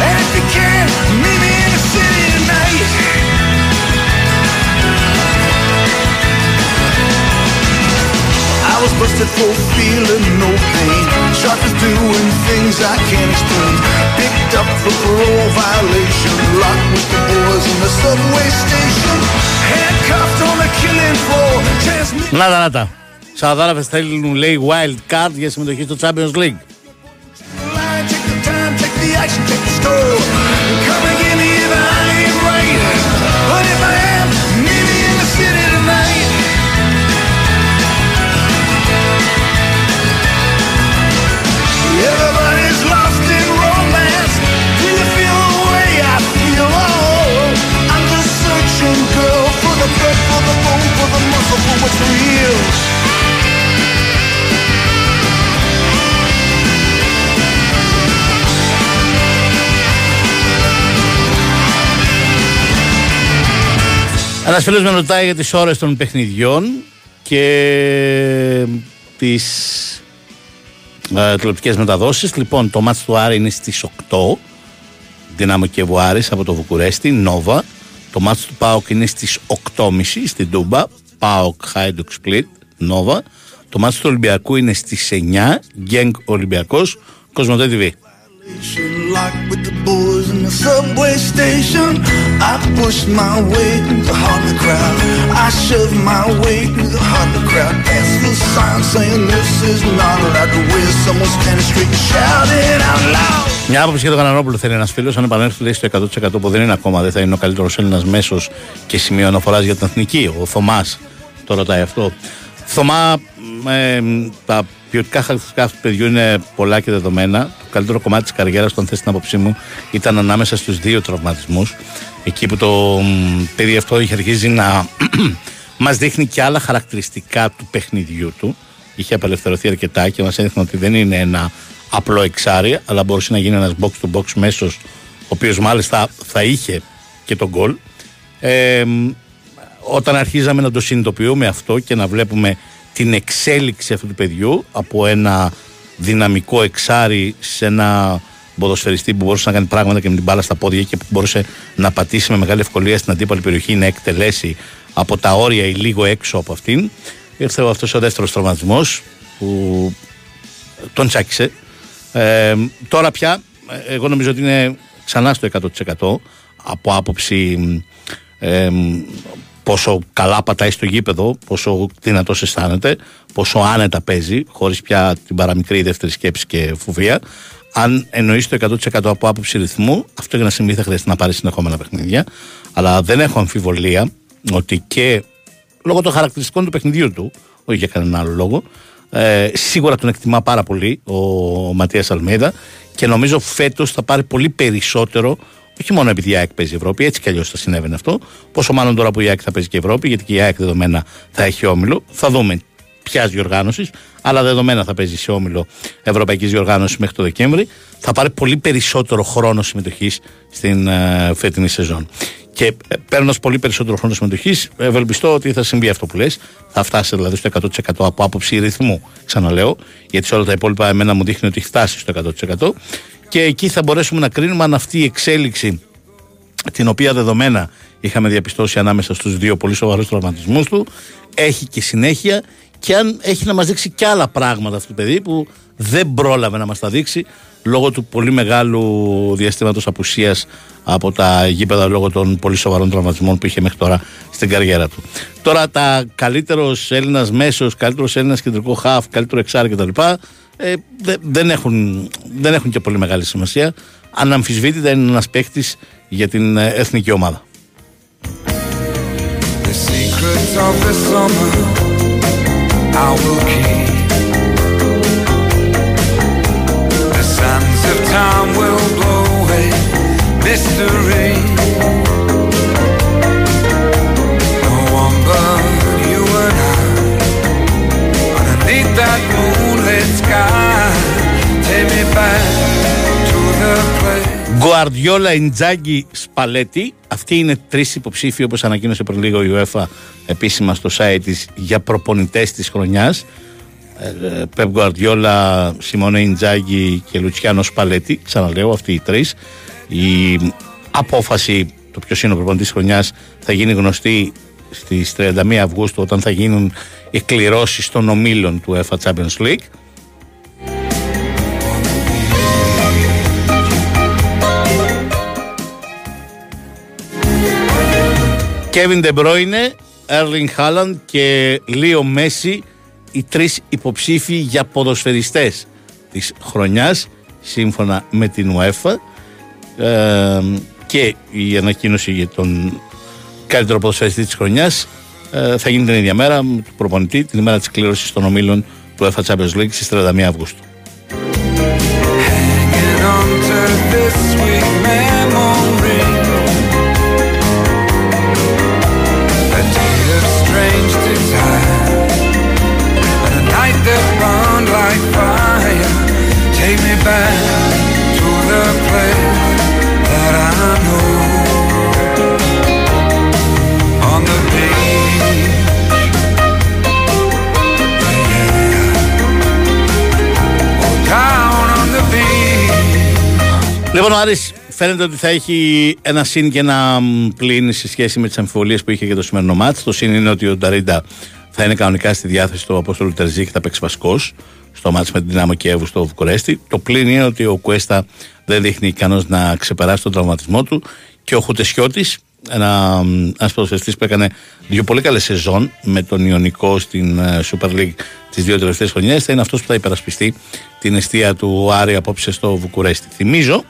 And if you can, meet was busted for feeling no pain. Sharpest doing things I can't explain. Picked up for parole violation. Locked with the boys in the subway station. Handcuffed on the killing floor. Transmit. Να τα, να τα. Σαρδάραβε θέλουν, λέει, wild card για συμμετοχή στο Champions League. line, Take the time, take the action, take the score. Ένας φίλος με ρωτάει για τις ώρες των παιχνιδιών και τις ε, τηλεοπτικές μεταδόσεις. Λοιπόν, το μάτς του Άρη είναι στις 8. Δυνάμω και Βουάρης από το Βουκουρέστι, Νόβα. Το μάτς του Πάοκ είναι στις 8.30 στην Τούμπα, Πάοκ Χάιντουκ Σπλίτ, Νόβα. Το μάτς του Ολυμπιακού είναι στις 9, Γκένγκ Ολυμπιακός, Κοσμοτέ TV. Locked with the boys in the subway station. I pushed my way through the heart of the crowd. I shoved my way through the heart of the crowd. Past the sign saying this is not allowed to wear. Someone standing straight and shouting out loud. Μια άποψη για τον Κανανόπουλο θέλει ένα φίλο. Αν επανέλθει λέει, στο 100% που δεν είναι ακόμα, δεν θα είναι ο καλύτερο Έλληνα μέσο και σημείο αναφορά για την εθνική. Ο Θωμά το ρωτάει αυτό. Θωμά, ε, τα ποιοτικά χαρακτηριστικά αυτού του παιδιού είναι πολλά και δεδομένα. Το καλύτερο κομμάτι της καριέρας του, αν θες την άποψή μου, ήταν ανάμεσα στους δύο τραυματισμούς. Εκεί που το μ, παιδί αυτό είχε αρχίσει να μας δείχνει και άλλα χαρακτηριστικά του παιχνιδιού του. Είχε απελευθερωθεί αρκετά και μας έδειχνε ότι δεν είναι ένα απλό εξάρι, αλλά μπορούσε να γίνει ένας box to box μέσος, ο οποίος μάλιστα θα είχε και τον γκολ. Ε, μ, όταν αρχίζαμε να το συνειδητοποιούμε αυτό και να βλέπουμε την εξέλιξη αυτού του παιδιού από ένα δυναμικό εξάρι σε ένα ποδοσφαιριστή που μπορούσε να κάνει πράγματα και με την μπάλα στα πόδια και που μπορούσε να πατήσει με μεγάλη ευκολία στην αντίπαλη περιοχή να εκτελέσει από τα όρια ή λίγο έξω από αυτήν. Ήρθε αυτός ο δεύτερος τραυματισμός που τον τσάκισε. Ε, τώρα πια, ε, εγώ νομίζω ότι είναι ξανά στο 100% από άποψη ε, πόσο καλά πατάει στο γήπεδο, πόσο δυνατός αισθάνεται, πόσο άνετα παίζει, χωρίς πια την παραμικρή δεύτερη σκέψη και φοβία. Αν εννοείς το 100% από άποψη ρυθμού, αυτό για να συμβεί θα χρειάζεται να πάρεις συνεχόμενα παιχνίδια. Αλλά δεν έχω αμφιβολία ότι και λόγω των χαρακτηριστικών του παιχνιδιού του, όχι για κανέναν άλλο λόγο, ε, σίγουρα τον εκτιμά πάρα πολύ ο Ματίας Αλμέδα και νομίζω φέτος θα πάρει πολύ περισσότερο όχι μόνο επειδή η ΑΕΚ παίζει Ευρώπη, έτσι κι αλλιώς θα συνέβαινε αυτό. Πόσο μάλλον τώρα που η ΑΕΚ θα παίζει και Ευρώπη, γιατί και η ΑΕΚ δεδομένα θα έχει όμιλο. Θα δούμε ποια διοργάνωσης, αλλά δεδομένα θα παίζει σε όμιλο Ευρωπαϊκής Διοργάνωσης μέχρι το Δεκέμβρη. Θα πάρει πολύ περισσότερο χρόνο συμμετοχής στην ε, φετινή σεζόν. Και ε, παίρνοντας πολύ περισσότερο χρόνο συμμετοχής, ευελπιστώ ότι θα συμβεί αυτό που λες. Θα φτάσει δηλαδή στο 100% από άποψη ρυθμού, ξαναλέω, γιατί σε όλα τα υπόλοιπα εμένα μου δείχνει ότι έχει φτάσει στο 100%. Και εκεί θα μπορέσουμε να κρίνουμε αν αυτή η εξέλιξη την οποία δεδομένα είχαμε διαπιστώσει ανάμεσα στους δύο πολύ σοβαρούς τραυματισμούς του έχει και συνέχεια και αν έχει να μας δείξει και άλλα πράγματα αυτό το παιδί που δεν πρόλαβε να μας τα δείξει λόγω του πολύ μεγάλου διαστήματος απουσίας από τα γήπεδα λόγω των πολύ σοβαρών τραυματισμών που είχε μέχρι τώρα στην καριέρα του. Τώρα τα καλύτερος Έλληνας μέσος, καλύτερος Έλληνας κεντρικό χαφ, καλύτερο εξάρι κτλ. Ε, δε- δεν, έχουν, δεν έχουν και πολύ μεγάλη σημασία. Αναμφισβήτητα είναι ένας παίχτης για την ε, εθνική ομάδα. The Γκουαρδιόλα, Ιντζάγκη, Σπαλέτη. Αυτοί είναι τρεις υποψήφοι, όπως ανακοίνωσε πριν λίγο η UEFA επίσημα στο site της για προπονητές της χρονιάς. Πεπ Γκουαρδιόλα, Σιμώνε Ιντζάγκη και Λουτσιάνο Σπαλέτη. Ξαναλέω, αυτοί οι τρεις. Η απόφαση, το ποιος είναι ο προπονητής της χρονιάς, θα γίνει γνωστή στις 31 Αυγούστου όταν θα γίνουν οι κληρώσεις των ομίλων του UEFA Champions League. Kevin De Bruyne, Erling Haaland και Λίο Μέση οι τρεις υποψήφοι για ποδοσφαιριστές της χρονιάς σύμφωνα με την UEFA ε, και η ανακοίνωση για τον καλύτερο ποδοσφαιριστή της χρονιάς ε, θα γίνει την ίδια μέρα με τον προπονητή την ημέρα της κλήρωσης των ομίλων του UEFA Champions League στις 31 Αυγούστου. Back to the place that I know. On the beach. Yeah. Oh, down on the beach. Λοιπόν, ο Άρης φαίνεται ότι θα έχει ένα συν και ένα μ, πλήν σε σχέση με τις αμφιβολίες που είχε για το σημερινό μάτς. Το συν είναι ότι ο Νταρίντα θα είναι κανονικά στη διάθεση του Απόστολου Τερζή και θα παίξει βασικό στο μάτς με την Δυνάμο Κιέβου στο Βουκουρέστι. Το πλήν είναι ότι ο Κουέστα δεν δείχνει ικανός να ξεπεράσει τον τραυματισμό του και ο Χουτεσιώτης, ένα ένας ποδοσφαιριστής που έκανε δύο πολύ καλές σεζόν με τον Ιωνικό στην ε, Super League τις δύο τελευταίες χρονιές θα είναι αυτός που θα υπερασπιστεί την αιστεία του Άρη απόψε στο Βουκουρέστι. Θυμίζω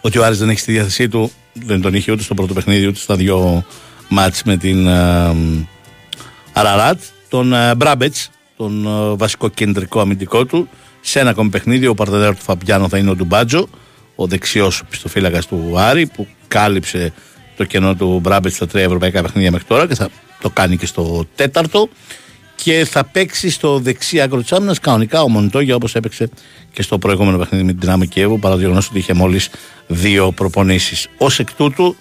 ότι ο Άρης δεν έχει στη διάθεσή του, δεν τον είχε ούτε στο πρώτο παιχνίδι ούτε στα δύο μάτς με την ε, Αραράτ τον ε, Μπράμπετς, τον ε, βασικό κεντρικό αμυντικό του. Σε ένα ακόμη παιχνίδι, ο παρτενέρ του Φαμπιάνο θα είναι ο Ντουμπάτζο, ο δεξιός πιστοφύλακας του Άρη, που κάλυψε το κενό του Μπράμπετ στα τρία ευρωπαϊκά παιχνίδια μέχρι τώρα και θα το κάνει και στο τέταρτο. Και θα παίξει στο δεξί άκρο της άμυνας κανονικά ο Μοντόγια όπως έπαιξε και στο προηγούμενο παιχνίδι με την Δυνάμη Κιέβου, παρά το γεγονός ότι είχε μόλις δύο προπονήσεις. Ω εκ τούτου,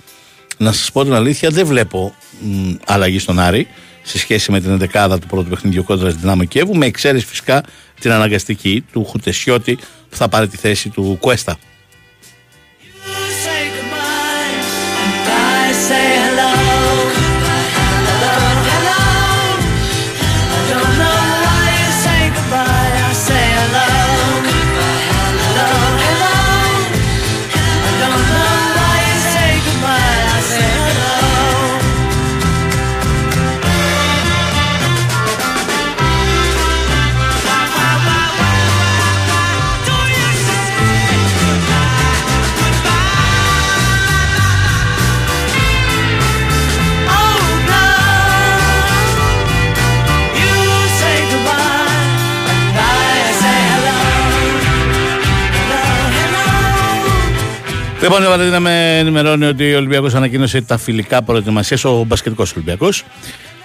να σας πω την αλήθεια, δεν βλέπω μ, αλλαγή στον Άρη σε σχέση με την δεκάδα του πρώτου παιχνιδιού κόντρας στη Δυνάμη Κιέβου, με εξαίρεση φυσικά την αναγκαστική του Χουτεσιώτη που θα πάρει τη θέση του Κουέστα. Λοιπόν, η Βαλεντίνα με ενημερώνει ότι ο Ολυμπιακός ανακοίνωσε τα φιλικά προετοιμασίας, ο μπασκετικός Ολυμπιακός.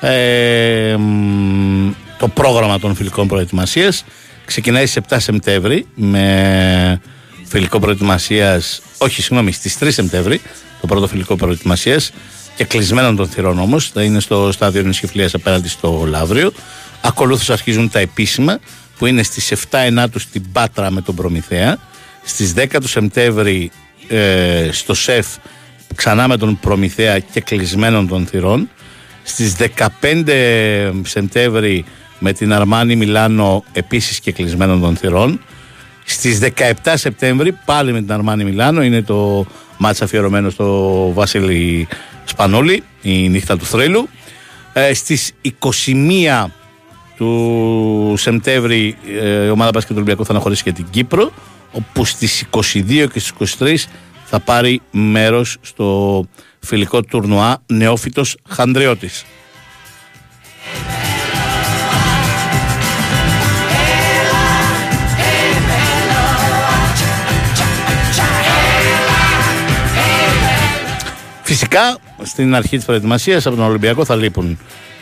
Ε, μ, το πρόγραμμα των φιλικών προετοιμασίας ξεκινάει στις 7 Σεπτέμβρη με φιλικό προετοιμασίας, όχι συγγνώμη, στις 3 Σεπτέμβρη το πρώτο φιλικό προετοιμασίας και κλεισμένων των θυρών όμως. Θα είναι στο στάδιο Νησιφλία απέναντι στο Λαύριο. Ακολούθως αρχίζουν τα επίσημα που είναι στις 7 Ενάτου στην Πάτρα με τον Προμηθέα. Στις 10 του Σεπτέμβρη ε, στο ΣΕΦ ξανά με τον Προμηθέα και κλεισμένων των θυρών. Στις 15 Σεπτέμβρη με την Αρμάνη Μιλάνο επίσης και κλεισμένων των θυρών. Στις 17 Σεπτέμβρη πάλι με την Αρμάνη Μιλάνο είναι το μάτς αφιερωμένο στο Βάσιλη Σπανούλη, η νύχτα του θρύλου. Ε, στις 21 του Σεπτέμβρη ε, η ομάδα μπάσκετ του Ολυμπιακού θα αναχωρήσει και την Κύπρο όπου στις 22 και στις 23 θα πάρει μέρος στο φιλικό τουρνουά Νεόφυτος Χανδριώτης. Φυσικά στην αρχή της προετοιμασίας από τον Ολυμπιακό θα λείπουν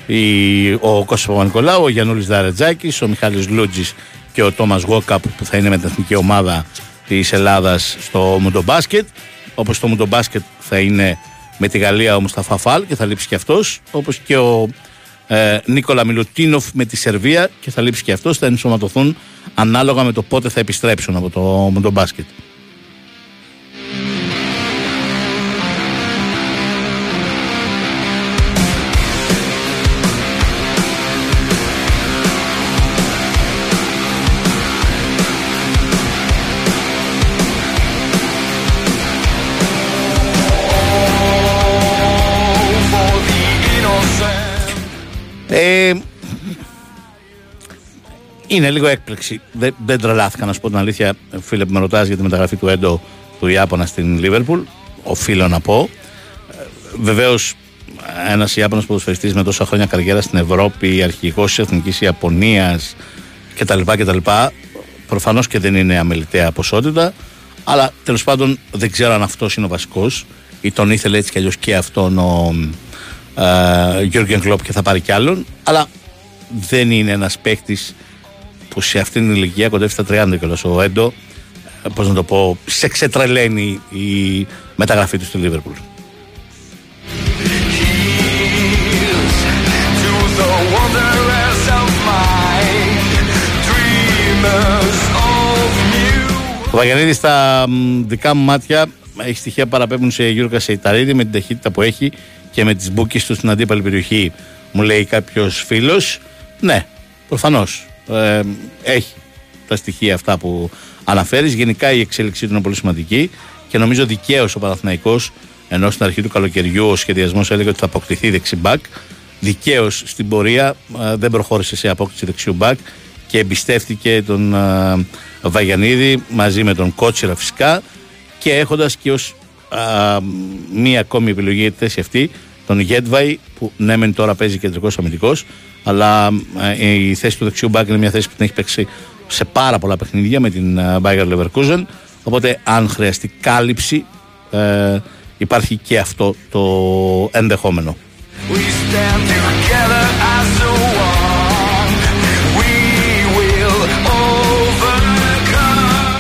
η, ο Κώστας Παπα-Νικολάου, ο Γιαννούλης Δαρετζάκης, ο Μιχάλης Λούτζης και ο Τόμας Γόκαπ που θα είναι με την εθνική ομάδα της Ελλάδας στο Μουντομπάσκετ. Όπως το Μουντομπάσκετ θα είναι με τη Γαλλία όμως θα Φαφάλ και θα λείψει και αυτός. Όπως και ο ε, Νίκολα Μιλουτίνοφ με τη Σερβία και θα λείψει και αυτός. Θα ενσωματωθούν ανάλογα με το πότε θα επιστρέψουν από το Μουντομπάσκετ. Είναι λίγο έκπληξη. Δεν, δεν τρελάθηκα να σου πω την αλήθεια, φίλε που με ρωτάς για τη μεταγραφή του Έντο του Ιάπωνα στην Λίβερπουλ. Οφείλω να πω. Βεβαίως, ένας Ιάπωνας ποδοσφαιριστής με τόσα χρόνια καριέρα στην Ευρώπη, αρχηγός της Εθνικής Ιαπωνίας κτλ. κτλ. Προφανώς και δεν είναι αμεληταία ποσότητα. Αλλά τέλος πάντων δεν ξέρω αν αυτός είναι ο βασικός ή τον ήθελε έτσι κι αλλιώς και αυτόν ο ε, Γιώργιαν Κλόπ και θα πάρει κι άλλον. Αλλά δεν είναι ένας παίκτης που σε αυτήν την ηλικία κοντεύει στα 30 κιόλας ο Έντο. Πώς να το πω, σε ξετρελαίνει η μεταγραφή του στη Λίβερπουλ. to the wanderers of my dreamers of new. Ο Βαγιανίδης στα μ, δικά μου μάτια έχει στοιχεία που παραπέμπουν σε Γιώργα Σεϊταρίδη με την ταχύτητα που έχει και με τις μπουκέ του στην αντίπαλη περιοχή. Μου λέει κάποιος φίλος. Ναι, προφανώς. Ε, έχει τα στοιχεία αυτά που αναφέρεις. Γενικά η εξέλιξή του είναι πολύ σημαντική και νομίζω δικαίως ο Παναθηναϊκός ενώ στην αρχή του καλοκαιριού ο σχεδιασμός έλεγε ότι θα αποκτηθεί δεξιμπάκ. Δικαίως στην πορεία ε, δεν προχώρησε σε απόκτηση δεξιού μπακ και εμπιστεύτηκε τον ε, Βαγιανίδη μαζί με τον Κότσιρα φυσικά και έχοντας και ως α, μία ακόμη επιλογή για τη θέση αυτή τον Γέντβαϊ που ναι μεν τώρα παίζει κεντρικός αμυντικός, αλλά ε, η θέση του δεξιού μπακ είναι μια θέση που την έχει παίξει σε πάρα πολλά παιχνίδια με την ε, Bayer Leverkusen οπότε αν χρειαστεί κάλυψη ε, υπάρχει και αυτό το ενδεχόμενο We stand together as one. We will overcome.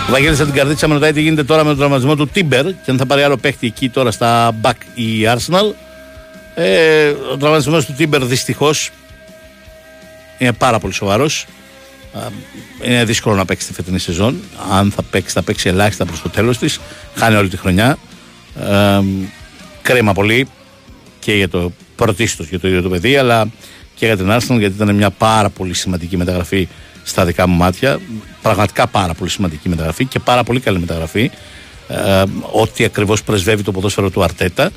Ο Βαγγέλης από την καρδίτσα με ρωτάει τι γίνεται τώρα με τον τραυματισμό του Τίμπερ και αν θα πάρει άλλο παίχτη εκεί τώρα στα back η Arsenal. Ε, ο τραυματισμός του Τίμπερ δυστυχώς είναι πάρα πολύ σοβαρός. Α, Είναι δύσκολο να παίξει τη φετινή σεζόν. Αν θα παίξει, θα παίξει ελάχιστα προς το τέλος της. Χάνει όλη τη χρονιά. Ε, κρίμα πολύ και για το πρωτίστως για το ίδιο το παιδί, αλλά και για την Arsenal γιατί ήταν μια πάρα πολύ σημαντική μεταγραφή στα δικά μου μάτια. Πραγματικά πάρα πολύ σημαντική μεταγραφή και πάρα πολύ καλή μεταγραφή. Ε, ό,τι ακριβώς πρεσβεύει το ποδόσφαιρο του Αρτέτα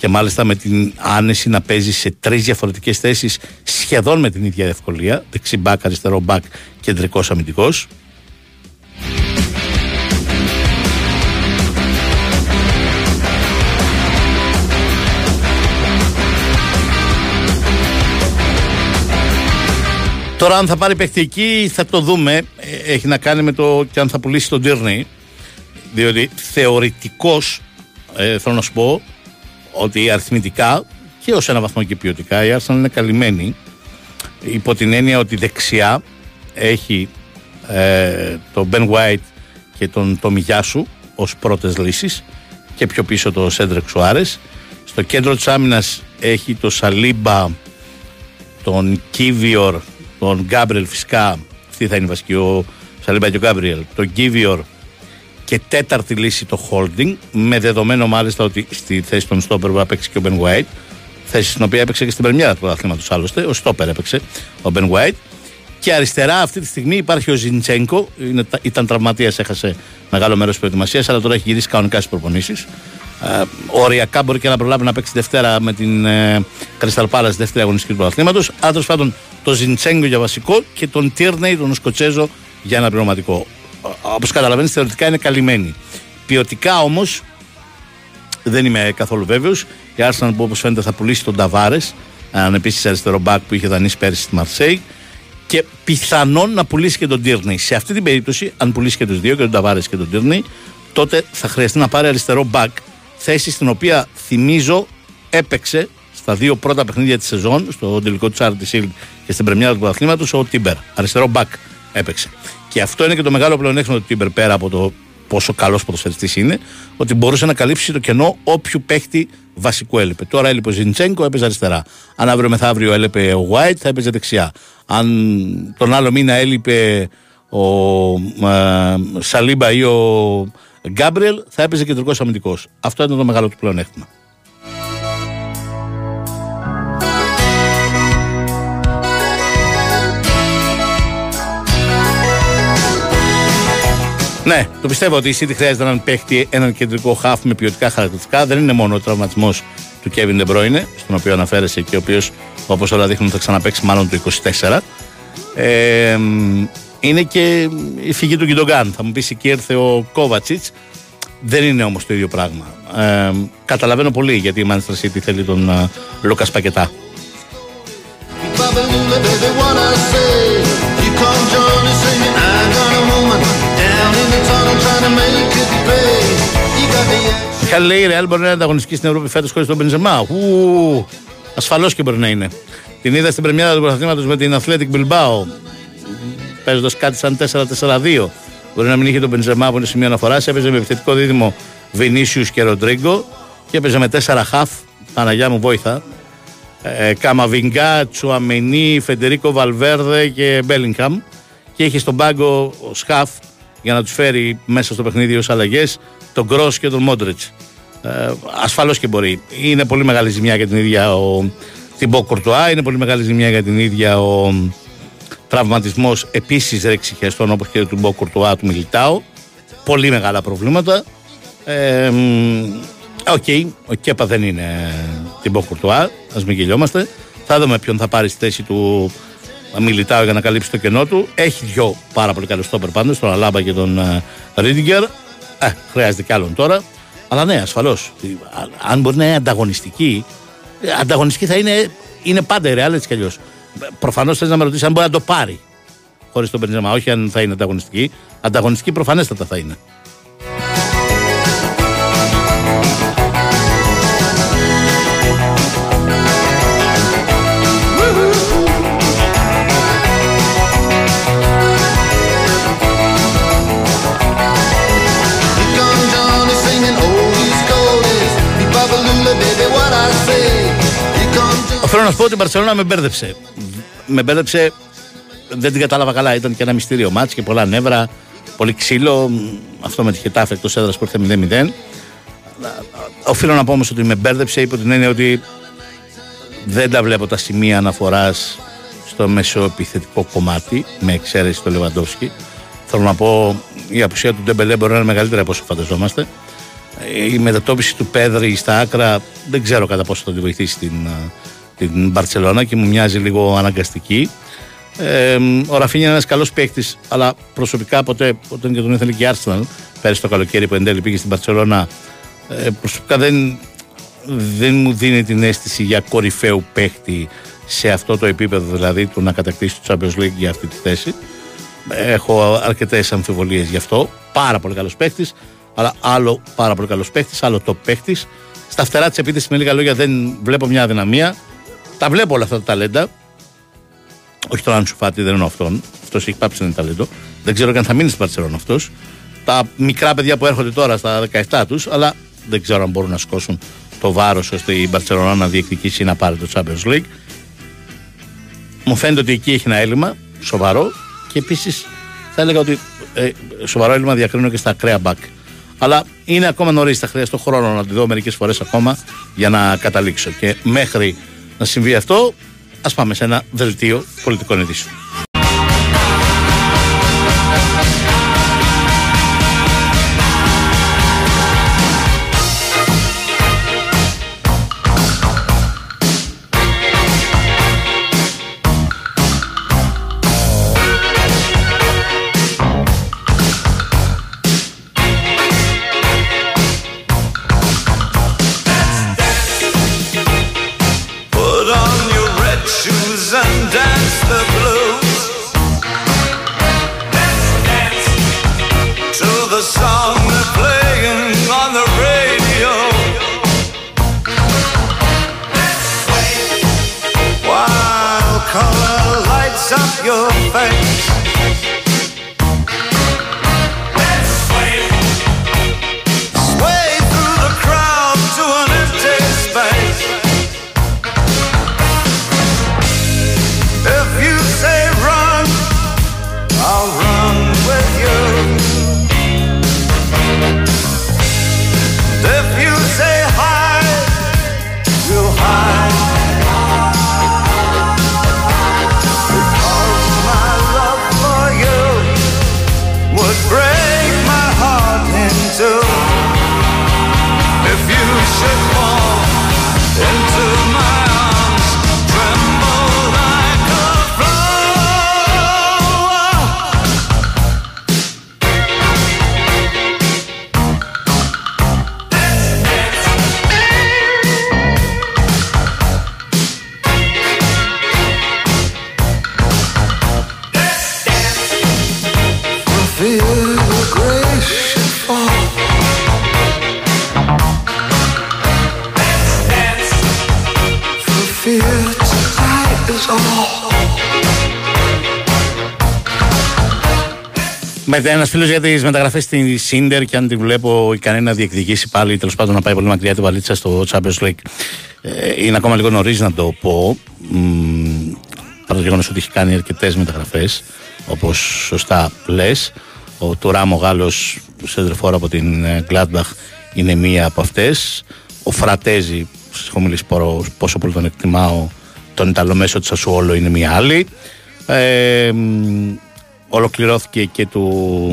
και μάλιστα με την άνεση να παίζει σε τρεις διαφορετικές θέσεις σχεδόν με την ίδια ευκολία δεξί μπακ, αριστερό μπακ, κεντρικός αμυντικός Τώρα αν θα πάρει παίχτη εκεί θα το δούμε. Ε, Έχει να κάνει με το και αν θα πουλήσει τον Τύρνεϊ. Διότι θεωρητικώς ε, θέλω να σου πω ότι αριθμητικά και ως ένα βαθμό και ποιοτικά η Arsenal είναι καλυμμένη υπό την έννοια ότι δεξιά έχει ε, τον Ben White και τον Tommy Yasu ως πρώτες λύσεις και πιο πίσω το Σέντρεκ Σουάρες στο κέντρο της άμυνας έχει το Σαλίμπα τον Κίβιορ τον Γκάμπριελ φυσικά αυτή θα είναι η βασική ο Σαλίμπα και ο Γκάμπριελ τον Κίβιορ και τέταρτη λύση το holding με δεδομένο μάλιστα ότι στη θέση των στόπερ θα παίξει και ο Ben White θέση στην οποία έπαιξε και στην πρεμιέρα του αθλήματος άλλωστε ο στόπερ έπαιξε ο Ben White. Και αριστερά αυτή τη στιγμή υπάρχει ο Ζιντσέγκο είναι, ήταν τραυματίας έχασε μεγάλο μέρος της προετοιμασίας αλλά τώρα έχει γυρίσει κανονικά στις προπονήσεις. Ε, οριακά μπορεί και να προλάβει να παίξει Δευτέρα με την ε, Crystal Palace δεύτερη αγωνιστική του αθλήματος. Αλλά τέλος πάντων το Ζιντσέγκο για βασικό και τον Τίρνεϊ τον Σκοτσέζο για ένα πληρωματικό Όπως καταλαβαίνεις, θεωρητικά είναι καλυμμένη. Ποιοτικά όμως δεν είμαι καθόλου βέβαιος. Η Arsenal που όπως φαίνεται θα πουλήσει τον Ταβάρες, έναν επίσης αριστερό μπακ που είχε δανείσει πέρυσι στη Μαρσέη. Και πιθανόν να πουλήσει και τον Τύρνεϊ. Σε αυτή την περίπτωση, αν πουλήσει και τους δύο, και τον Ταβάρες και τον Τύρνεϊ, τότε θα χρειαστεί να πάρει αριστερό μπακ. Θέση στην οποία θυμίζω έπαιξε στα δύο πρώτα παιχνίδια της σεζόν, στο τελικό του Charity Shield και στην πρεμιέρα του πρωταθλήματο, ο Τίμπερ. Αριστερό μπακ έπαιξε. Και αυτό είναι και το μεγάλο πλεονέκτημα του Τίμπερ πέρα από το πόσο καλός ποδοσφαιριστής είναι, ότι μπορούσε να καλύψει το κενό όποιου παίχτη βασικού έλειπε. Τώρα έλειπε ο Ζιντσέγκο, έπαιζε αριστερά. Αν αύριο μεθαύριο έλειπε ο White, θα έπαιζε δεξιά. Αν τον άλλο μήνα έλειπε ο ε, Σαλίμπα ή ο Γκάμπριελ, θα έπαιζε κεντρικός αμυντικός. Αυτό ήταν το μεγάλο του πλεονέκτημα. Ναι, το πιστεύω ότι η City χρειάζεται έναν παίχτη, έναν κεντρικό χάφ με ποιοτικά χαρακτηριστικά. Δεν είναι μόνο ο τραυματισμός του Kevin De Bruyne, στον οποίο αναφέρεσαι και ο οποίος, όπως όλα δείχνουν, θα ξαναπέξει μάλλον το 24. Ε, είναι και η φυγή του Γκιντογκάν. Θα μου πεις εκεί ήρθε ο Κόβατσιτς. Δεν είναι όμως το ίδιο πράγμα. Ε, καταλαβαίνω πολύ γιατί η Manchester City θέλει τον uh, Λούκα Πακετά. Μιχάλη λέει: Η Ρεάλ μπορεί να είναι ανταγωνιστική στην Ευρώπη φέτος χωρίς τον Μπενζεμά. Ου, ασφαλώς και μπορεί να είναι. Την είδα στην πρεμιέρα του πρωταθλήματος με την Athletic Bilbao. Παίζοντας κάτι σαν 4-4-2. Μπορεί να μην είχε τον Μπενζεμά που είναι σημείο αναφοράς. Έπαιζε με επιθετικό δίδυμο Βινίσιου και Ροντρίγκο και έπαιζε με 4 χαφ. Παναγιά μου βόηθα. Ε, Καμαβιγκά, Τσουαμενί, Φεντερίκο Βαλβέρδε και Μπέλινγκαμ. Και είχε στον πάγκο ο Σχαφ για να τους φέρει μέσα στο παιχνίδι ως αλλαγές τον Γκρό και τον Μόντριτ. Ε, Ασφαλώς και μπορεί. Είναι πολύ μεγάλη ζημιά για τη Ρεάλ ο Τιμπό Κορτουά, είναι πολύ μεγάλη ζημιά για τη Ρεάλ ο τραυματισμός επίσης ρήξη χιαστών όπως και του Τιμπό Κορτουά του Μιλιτάου. Πολύ μεγάλα προβλήματα. Ε, μ, Οκ, ο Κέπα δεν είναι Τιμπό Κορτουά, ας μην γελιόμαστε. Θα δούμε ποιον θα πάρει στη θέση του Μιλιτάου για να καλύψει το κενό του. Έχει δυο πάρα πολύ καλούς στόπερ πάντως, τον Αλάμπα και τον ε, Ρίντιγκερ. Ε, χρειάζεται κι άλλον τώρα. Αλλά ναι, ασφαλώς. Αν μπορεί να είναι ανταγωνιστική, Ε, Ανταγωνιστική θα είναι, είναι πάντα η Real έτσι κι αλλιώς. Προφανώς θες να με ρωτήσεις αν μπορεί να το πάρει χωρίς τον Μπενζεμά. Όχι αν θα είναι ανταγωνιστική. Ανταγωνιστική προφανέστατα θα είναι. Θέλω να σου πω ότι η Μπαρσελόνα με μπέρδεψε. Με μπέρδεψε, δεν την κατάλαβα καλά. Ήταν και ένα μυστήριο μάτς και πολλά νεύρα, πολύ ξύλο. Αυτό με τη Χετάφ εκτός έδρας που ήρθε 0-0. Οφείλω να πω όμως ότι με μπέρδεψε υπό την έννοια ότι δεν τα βλέπω τα σημεία αναφοράς στο μεσοεπιθετικό κομμάτι, με εξαίρεση το Λεβαντόφσκι. Θέλω να πω η απουσία του Ντεμπελέ μπορεί να είναι μεγαλύτερη από όσο φανταζόμαστε. Η μετατόπιση του Πέδρη στα άκρα δεν ξέρω κατά πόσο θα τη βοηθήσει την, α, την Μπαρτσελώνα και μου μοιάζει λίγο αναγκαστική. Ε, ο Ραφίνια είναι ένας καλός παίκτης, αλλά προσωπικά ποτέ όταν και τον ήθελε και η Arsenal πέρυσι το καλοκαίρι που εν τέλει πήγε στην Μπαρσελόνα, ε, προσωπικά δεν, δεν μου δίνει την αίσθηση για κορυφαίου παίκτη σε αυτό το επίπεδο, δηλαδή του να κατακτήσει το Champions League για αυτή τη θέση. Έχω αρκετές αμφιβολίες γι' αυτό. Πάρα πολύ καλός παίκτης, αλλά άλλο πάρα πολύ καλός παίκτης, άλλο το παίκτης. Στα φτερά της επίθεσης, με λίγα λόγια, δεν βλέπω μια αδυναμία. Τα βλέπω όλα αυτά τα ταλέντα. Όχι τον Άνσου Φάτι, δεν εννοώ αυτόν. Αυτός έχει πάψει να είναι ταλέντο. Δεν ξέρω και αν θα μείνει στην Παρσελόνα αυτός. Τα μικρά παιδιά που έρχονται τώρα στα 17 τους, αλλά δεν ξέρω αν μπορούν να σκόσουν το βάρος ώστε η Μπαρσελόνα να διεκδικήσει ή να πάρει το Champions League. Μου φαίνεται ότι εκεί έχει ένα έλλειμμα σοβαρό και επίσης θα έλεγα ότι ε, σοβαρό έλλειμμα διακρίνω και στα ακραία μπακ. Αλλά είναι ακόμα νωρίς, θα χρειαστώ χρόνο να τη δω μερικές φορές ακόμα για να καταλήξω. Και μέχρι να συμβεί αυτό, ας πάμε σε ένα δελτίο πολιτικών ειδήσεων. Ένα φίλος για τις μεταγραφές στη Σίντερ και αν τη βλέπω ικανή να διεκδικήσει πάλι, τέλος πάντων να πάει πολύ μακριά την βαλίτσα στο Champions League. Ε, είναι ακόμα λίγο νωρίς να το πω. Μ, παρά το γεγονός ότι έχει κάνει αρκετές μεταγραφές, όπως σωστά λες. Ο Τουράμ, ο Γάλλος σέντρεφόρ από την ε, Gladbach, είναι μία από αυτές. Ο Φρατέζη, σας έχω μιλήσει προ- πόσο πολύ τον εκτιμάω, τον Ιταλό μέσο τη Ασουόλο είναι μία άλλη. Ε, μ, ολοκληρώθηκε και του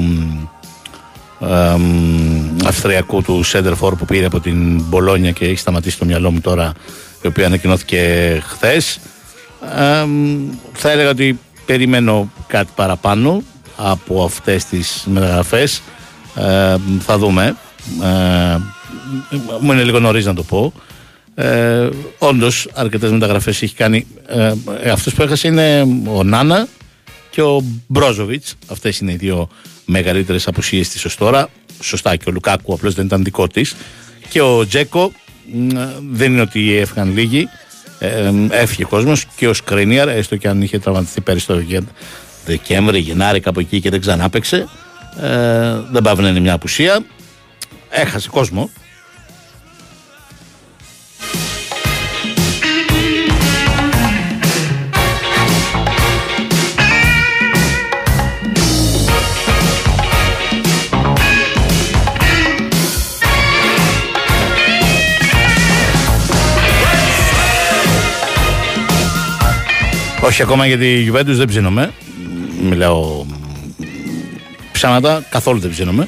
μ, ε, μ, Αυστριακού του Σέντερφορ που πήρε από την Μπολόνια και έχει σταματήσει το μυαλό μου τώρα η οποία ανακοινώθηκε χθες. Ε, μ, θα έλεγα ότι περιμένω κάτι παραπάνω από αυτές τις μεταγραφές. Ε, θα δούμε. Ε, μου είναι λίγο νωρίς να το πω. Ε, Όντως, αρκετές μεταγραφές έχει κάνει. Ε, Αυτός που έχασε είναι ο Νάνα και ο Μπρόζοβιτς. Αυτές είναι οι δύο μεγαλύτερες απουσίες της ως τώρα. Σωστά και ο Λουκάκου απλώς δεν ήταν δικό της. Και ο Τζέκο μ, δεν είναι ότι έφυγαν λίγοι. Ε, ε, έφυγε ο κόσμος και ο Σκρίνιαρ, έστω και αν είχε τραυματιστεί πέρυσι το Γε- Δεκέμβρη, Γενάρη, κάπου εκεί και δεν ξανά παίξε. Ε, δεν πάει να είναι μια απουσία. Έχασε κόσμο. Όχι ακόμα για τη Juventus δεν ψήνομαι. Μιλάω ψέματα, καθόλου δεν ψήνομαι.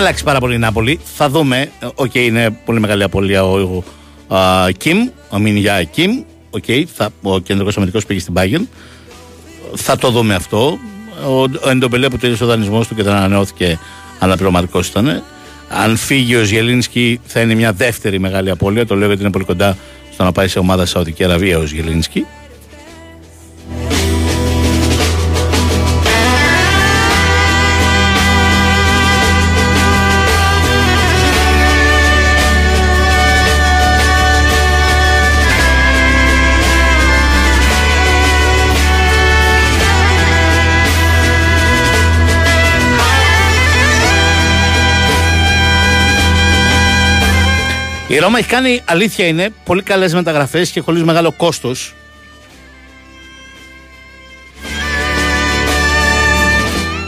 Αλλάξει πάρα πολύ η Νάπολη. Θα δούμε. Ε, Οκ, είναι πολύ μεγάλη απώλεια ο, ο α, Κιμ, ο Μιν-τζε Κιμ. Οκ, θα, ο κεντρικός αμυντικός πήγε στην Bayern. Θα το δούμε αυτό. Ο, ο Εντομπελέ που τέλειωσε ο δανεισμός του και δεν ανανεώθηκε, αναπληρωματικό ήταν. Αν φύγει ο Ζιελίνσκι, θα είναι μια δεύτερη μεγάλη απώλεια. Το λέω γιατί είναι πολύ κοντά στο να πάει σε ομάδα Σαουδικής Αραβίας ο Ζιελίνσκι. Η Ρώμα έχει κάνει, αλήθεια είναι, πολύ καλές μεταγραφές και χωρίς μεγάλο κόστος.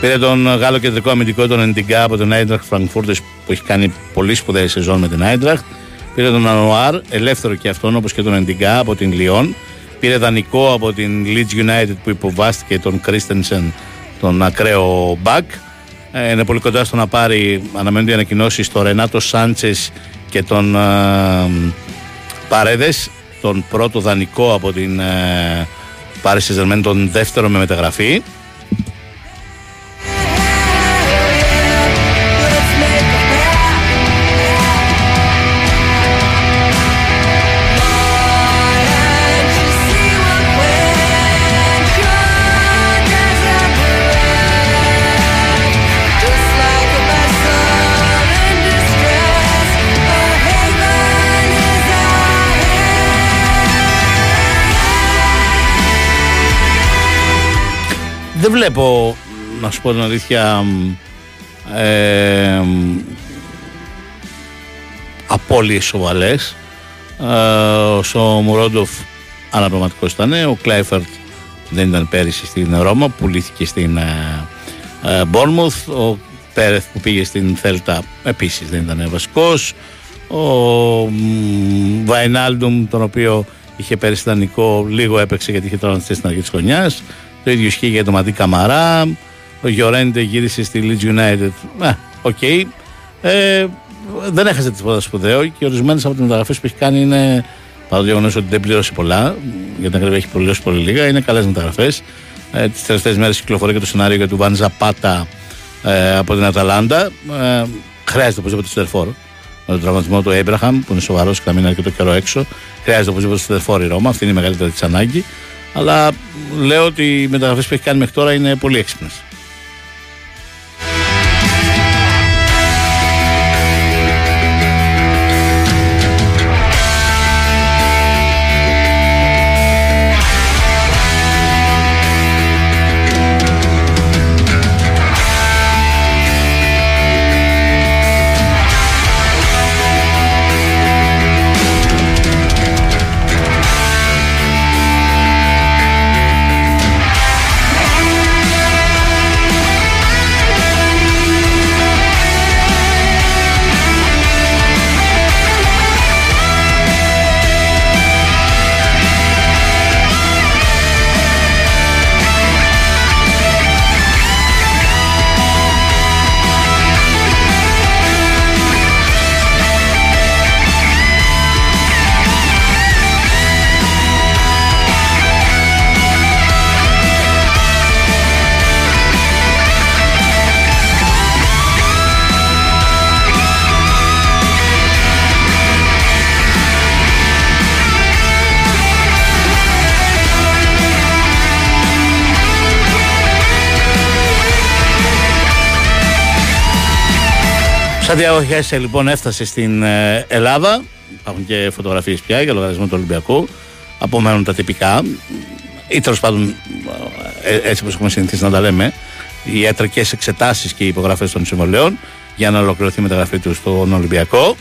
Πήρε τον Γάλλο κεντρικό αμυντικό, τον Εντιγκά από τον Άιντραχτ Φραγκφούρτη που έχει κάνει πολύ σπουδαία σεζόν με την Άιντραχτ. Πήρε τον Ανουάρ, ελεύθερο και αυτόν όπως και τον Εντιγκά από την Λιόν. Πήρε δανεικό από την Leeds United που υποβάστηκε τον Κρίστενσεν, τον ακραίο μπακ. Ε, είναι πολύ κοντά στο να πάρει, αναμένονται οι ανακοινώσεις στο Ρενάτο Σάντσες και τον ε, Παρέδες, τον πρώτο δανεικό από την ε, Paris Saint-Germain, τον δεύτερο με μεταγραφή. Δεν βλέπω, να σου πω την αλήθεια, μ, ε, μ, απώλειες σοβαλές. Ε, ο Μουρόντοφ αναπληρωματικός ήταν, ο Κλάιφερτ δεν ήταν πέρυσι στην Ρώμα, πουλήθηκε στην ε, Μπόρμουθ, ο Πέρεθ που πήγε στην Θέλτα επίσης δεν ήταν βασικός, ο μ, Βαϊνάλντουμ τον οποίο είχε πέρυσι δανεικό λίγο έπαιξε γιατί είχε τραυματιστεί στην αρχή της χρονιάς το ίδιο ισχύει για τον Ματί Καμαρά ο Γιωρέντε γύρισε στη Leeds United ε, οκ ε, δεν έχασε τίποτα σπουδαίο και ορισμένες από τις μεταγραφές που έχει κάνει είναι παρά το γεγονός ότι δεν πλήρωσε πολλά, για την ακρίβεια έχει πληρώσει πολύ λίγα, είναι καλές μεταγραφές. Ε, τις τελευταίες μέρες κυκλοφορεί και το σενάριο για Ντουβάν Ζαπάτα ε, από την Αταλάντα. Ε, χρειάζεται οπωσδήποτε σέντερ φορ. Με τον τραυματισμό του Έμπραχαμ, που είναι σοβαρός και θα μείνει αρκετό καιρό έξω, χρειάζεται οπωσδήποτε στερφόρ η Ρώμα. Αυτή είναι η μεγαλύτερη της ανάγκη. Αλλά λέω ότι οι μεταγραφές που έχει κάνει μέχρι τώρα είναι πολύ έξυπνες. Σαντιάγο Χέσε λοιπόν έφτασε στην ε, Ελλάδα. Υπάρχουν και φωτογραφίες πια για λογαριασμό του Ολυμπιακού. Απομένουν τα τυπικά. Ή τέλος πάντων, ε, έτσι όπως έχουμε συνηθίσει να τα λέμε, οι ιατρικές εξετάσεις και οι υπογραφές των συμβολέων για να ολοκληρωθεί η μεταγραφή τους στον Ολυμπιακό.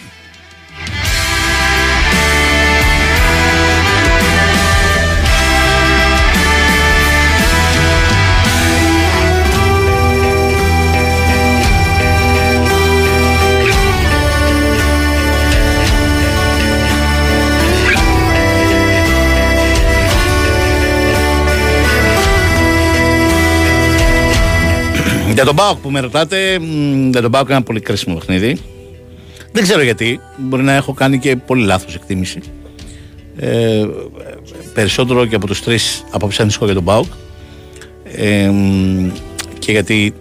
Για τον Πάοκ που με ρωτάτε, μ, για τον Πάοκ ένα πολύ κρίσιμο παιχνίδι. Δεν ξέρω γιατί. Μπορεί να έχω κάνει και πολύ λάθος εκτίμηση. Ε, περισσότερο και από τους τρεις απόψε ανησυχώ για τον Πάοκ. Ε, μ, και γιατί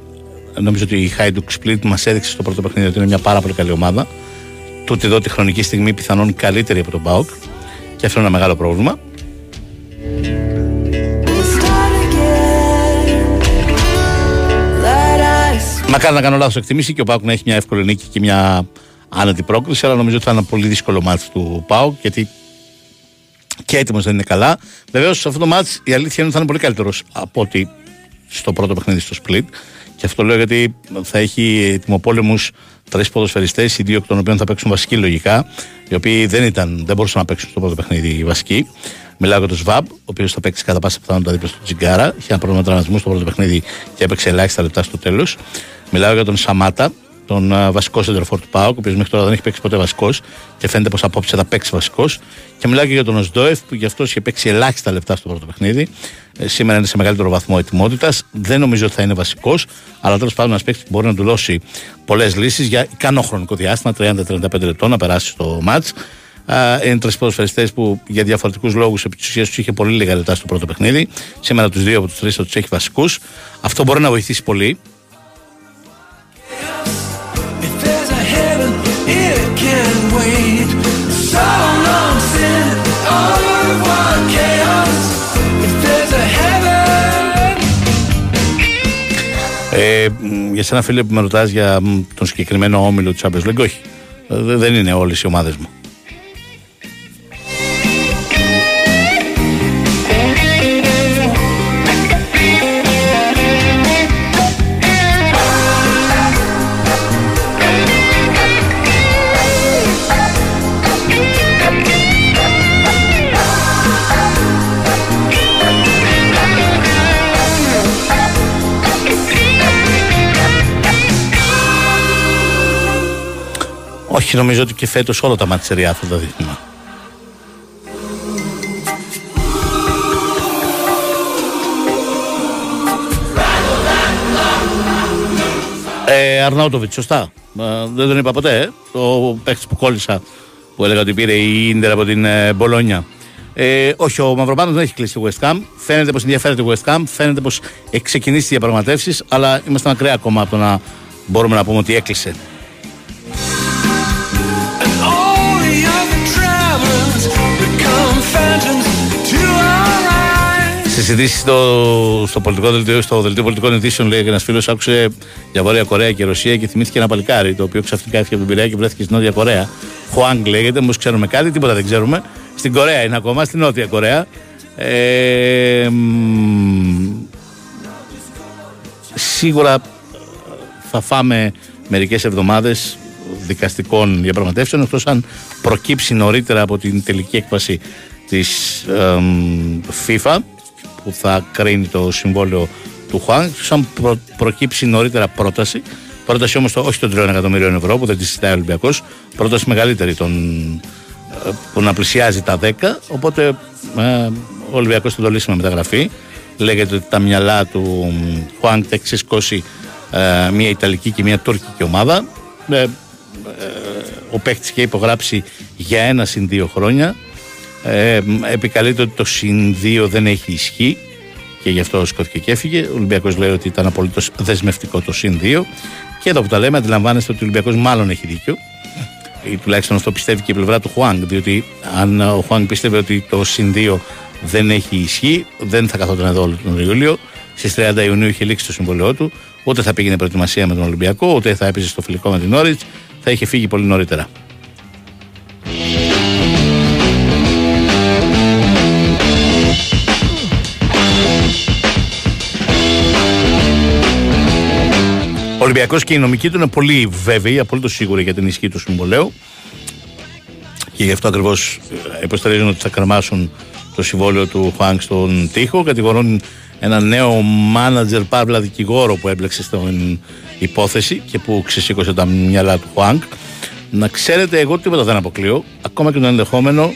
νομίζω ότι η Χάιντουκ Split μας έδειξε στο πρώτο παιχνίδι ότι είναι μια πάρα πολύ καλή ομάδα. Τούτη εδώ τη χρονική στιγμή πιθανόν καλύτερη από τον Πάοκ. Και αυτό είναι ένα μεγάλο πρόβλημα. Μακάρι να κάνω λάθος εκτιμήσει και ο Πάουκ να έχει μια εύκολη νίκη και μια άνετη πρόκληση, αλλά νομίζω ότι θα είναι ένα πολύ δύσκολο μάτι του Πάουκ γιατί και έτοιμος δεν είναι καλά. Βεβαίως σε αυτό το μάτι η αλήθεια είναι ότι θα είναι πολύ καλύτερος από ότι στο πρώτο παιχνίδι στο Split. Και αυτό το λέω γιατί θα έχει ετοιμοπόλεμους τρεις ποδοσφαιριστές, οι δύο εκ των οποίων θα παίξουν βασική λογικά, οι οποίοι δεν, ήταν, δεν μπορούσαν να παίξουν στο πρώτο παιχνίδι οι βασικοί. Μιλάω για τον Σβάμπ, ο οποίος θα παίξει κατά πάσα πιθανότητα δίπλα στον Τζιγκάρα. Είχε ένα πρόβλημα τραυματισμού στο πρώτο παιχνίδι και έπαιξε ελάχιστα λεπτά στο τέλος. Μιλάω για τον Σαμάτα, τον α, βασικό σεντερφόρ του Πάουκ, ο οποίος μέχρι τώρα δεν έχει παίξει ποτέ βασικός και φαίνεται πως απόψε θα παίξει βασικός. Και μιλάω και για τον Οσδόεφ, που γι' αυτό είχε παίξει ελάχιστα λεπτά στο πρώτο παιχνίδι. Ε, σήμερα είναι σε μεγαλύτερο βαθμό ετοιμότητας. Δεν νομίζω ότι θα είναι βασικός, αλλά τέλος πάντων ένας παίκτης που μπορεί να του δώσει πολλές λύσεις για ικανό χρονικό διάστημα, 30-35 λεπτών, να περάσει στο μάτ. Είναι τρεις ποδοσφαιριστές που για διαφορετικούς λόγους επί της ουσίας τους είχε πολύ λίγα λεπτά στο πρώτο παιχνίδι. Σήμερα τους δύο από τους τρεις θα τους έχει βασικούς. Αυτό μπορεί να βοηθήσει πολύ. If there's a heaven, it can wait. So long sin, au revoir chaos. If there's a heaven. Ε, μ, για σένα φίλε που με ρωτάς για μ, τον συγκεκριμένο όμιλο του Champions League, όχι. Ε, δε- δεν είναι όλες οι ομάδες μου. Όχι, νομίζω ότι και φέτος όλα τα μάτσεριά θα τα δείχνουμε. Ε, Αρναούτοβιτς, σωστά. Ε, δεν τον είπα ποτέ. Ε. Ο παίχτης που κόλλησα που έλεγα ότι πήρε η Ίντερ από την ε, Μπολόνια. Ε, όχι, ο Μαυροπάνος δεν έχει κλείσει τη West Ham. Φαίνεται πως ενδιαφέρεται η West Ham. Φαίνεται πως έχει ξεκινήσει τις διαπραγματεύσεις. Αλλά είμαστε μακριά ακόμα από το να μπορούμε να πούμε ότι έκλεισε. Become phantoms to our eyes. Συζητήσεις στο, στο πολιτικό δελτίο, στο δελτίο πολιτικών ειδήσεων, λέει ένας φίλος, άκουσε για Βόρεια Κορέα και Ρωσία και θυμήθηκε ένα παλικάρι το οποίο ξαφνικά έφυγε από την Πειραιά και βρέθηκε στη Νότια Κορέα. Χουάνγκ λέγεται, όμως ξέρουμε κάτι, τίποτα δεν ξέρουμε. Στην Κορέα είναι ακόμα, στη Νότια Κορέα. Ε, μ, σίγουρα θα φάμε μερικές εβδομάδες δικαστικών διαπραγματεύσεων εκτός αν προκύψει νωρίτερα από την τελική έκβαση της εμ, FIFA που θα κρίνει το συμβόλαιο του Χουάνγκ εκτός αν προ- προκύψει νωρίτερα πρόταση. Πρόταση όμως το, όχι των 3 εκατομμυρίων ευρώ που δεν τη συζητάει ο Ολυμπιακός. Πρόταση μεγαλύτερη των, ε, που να πλησιάζει τα 10 οπότε ε, ο Ολυμπιακός θα το λύσει με μεταγραφή. Λέγεται ότι τα μυαλά του Χουάνγκ θα έχει ξεσηκώσει ε, μια Ιταλική και μια Τουρκική ομάδα. Ε, ε, ο παίκτης είχε υπογράψει για ένα συν δύο χρόνια ε, επικαλείται ότι το συν δύο δεν έχει ισχύ και γι' αυτό σηκώθηκε και έφυγε. Ο Ολυμπιακός λέει ότι ήταν απολύτως δεσμευτικό το συν 2. Και εδώ που τα λέμε, αντιλαμβάνεστε ότι ο Ολυμπιακός μάλλον έχει δίκιο. Ή τουλάχιστον αυτό πιστεύει και η πλευρά του Χουάνγκ. Διότι αν ο Χουάνγκ πίστευε ότι το συν 2 δεν έχει ισχύ, δεν θα καθόταν εδώ όλο τον Ιούλιο. Στις 30 Ιουνίου είχε λήξει το συμβολαιό του. Ούτε θα πήγαινε προετοιμασία με τον Ολυμπιακό, ούτε θα έπαιζε στο φιλικό με την Όριτ, θα είχε φύγει πολύ νωρίτερα. Ο Ολυμπιακός και η νομική του είναι πολύ βέβαιοι, απολύτω σίγουροι για την ισχύ του συμβολέου. Και γι' αυτό ακριβώς υποστηρίζουν ότι θα κρεμάσουν το συμβόλαιο του Χουάνκ στον τοίχο. Κατηγορούν ένα νέο μάνατζερ παύλα δικηγόρο που έμπλεξε στην υπόθεση και που ξεσήκωσε τα μυαλά του Χουάνκ. Να ξέρετε, εγώ τίποτα δεν αποκλείω, ακόμα και το ενδεχόμενο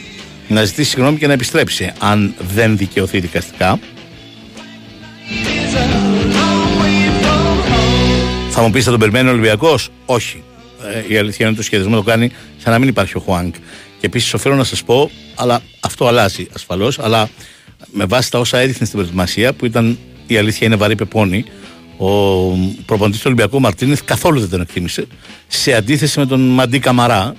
να ζητήσει συγγνώμη και να επιστρέψει, αν δεν δικαιωθεί δικαστικά. Θα μου πει, θα τον περιμένει ο Ολυμπιακός; Όχι. Ε, η αλήθεια είναι ότι το σχεδιασμό το κάνει σαν να μην υπάρχει ο Χουάνκ. Και επίσης οφείλω να σας πω, αλλά αυτό αλλάζει ασφαλώς, αλλά με βάση τα όσα έδειχνε στην προετοιμασία, που ήταν η αλήθεια είναι βαρύ πεπόνι, ο προπονητής του Ολυμπιακού Μαρτίνεθ καθόλου δεν τον εκτίμησε. Σε αντίθεση με τον Μαντί Καμαρά,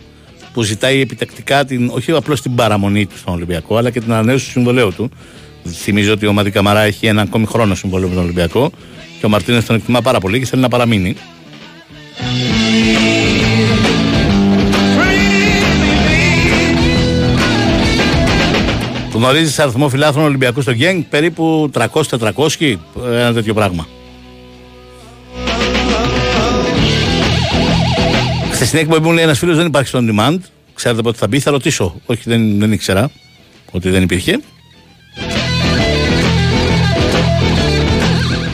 που ζητάει επιτακτικά την, όχι απλώς την παραμονή του στον Ολυμπιακό, αλλά και την ανανέωση του συμβολέου του. Θυμίζω ότι ο Μαντί Καμαρά έχει ένα ακόμη χρόνο συμβολέου με τον Ολυμπιακό και ο Μαρτίνεθ τον εκτιμά πάρα πολύ και θέλει να παραμείνει. Γνωρίζει αριθμό φιλάθλων Ολυμπιακού στο Γκένγκ, περίπου 300-400, ένα τέτοιο πράγμα. Χθες στην εκπομπή μου λέει ένας φίλος δεν υπάρχει στο on demand. Ξέρετε πότε θα μπει, θα ρωτήσω. Όχι, δεν, δεν ήξερα ότι δεν υπήρχε.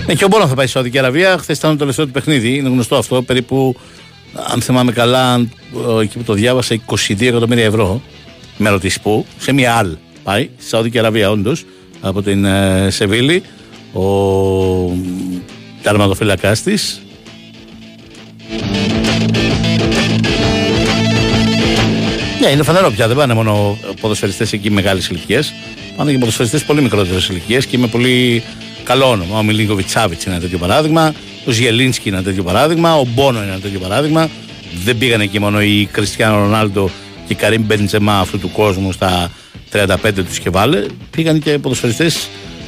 Ναι, και ο Μπόνο θα πάει στη Σαουδική Αραβία. Χθες ήταν το τελευταίο του παιχνίδι. Είναι γνωστό αυτό. Περίπου, αν θυμάμαι καλά, ε, εκεί που το διάβασα, 22 εκατομμύρια ευρώ. Με ρωτήσεις πού. Σε μια άλλη πάει. Στη Σαουδική Αραβία, όντως. Από την ε, Σεβίλη. Ο τερματοφύλακα της. Ναι, είναι φανερό πια. Δεν πάνε μόνο ποδοσφαιριστές εκεί μεγάλες ηλικίες. Πάνε και ποδοσφαιριστές πολύ μικρότερες ηλικίες και με πολύ καλό όνομα. Ο Μιλίνκοβιτς Σάβιτ είναι ένα τέτοιο παράδειγμα. Ο Ζιελίνσκι είναι ένα τέτοιο παράδειγμα. Ο Μπόνο είναι ένα τέτοιο παράδειγμα. Δεν πήγαν εκεί μόνο οι Κριστιανό Ρονάλντο και οι Καρύμ Μπεντζεμά αυτού του κόσμου στα 35 τους και βάλε. Πήγαν και ποδοσφαιριστές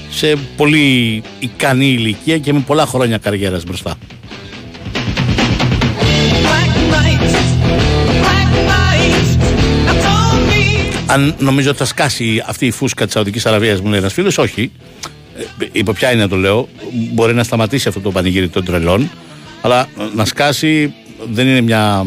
σε πολύ ικανή ηλικία και με πολλά χρόνια καριέρας μπροστά. Αν νομίζω ότι θα σκάσει αυτή η φούσκα της Σαουδικής Αραβίας, μου λέει ένας φίλος, όχι. Ε, υπό ποια είναι το λέω, μπορεί να σταματήσει αυτό το πανηγύρι των τρελών, αλλά να σκάσει δεν είναι μια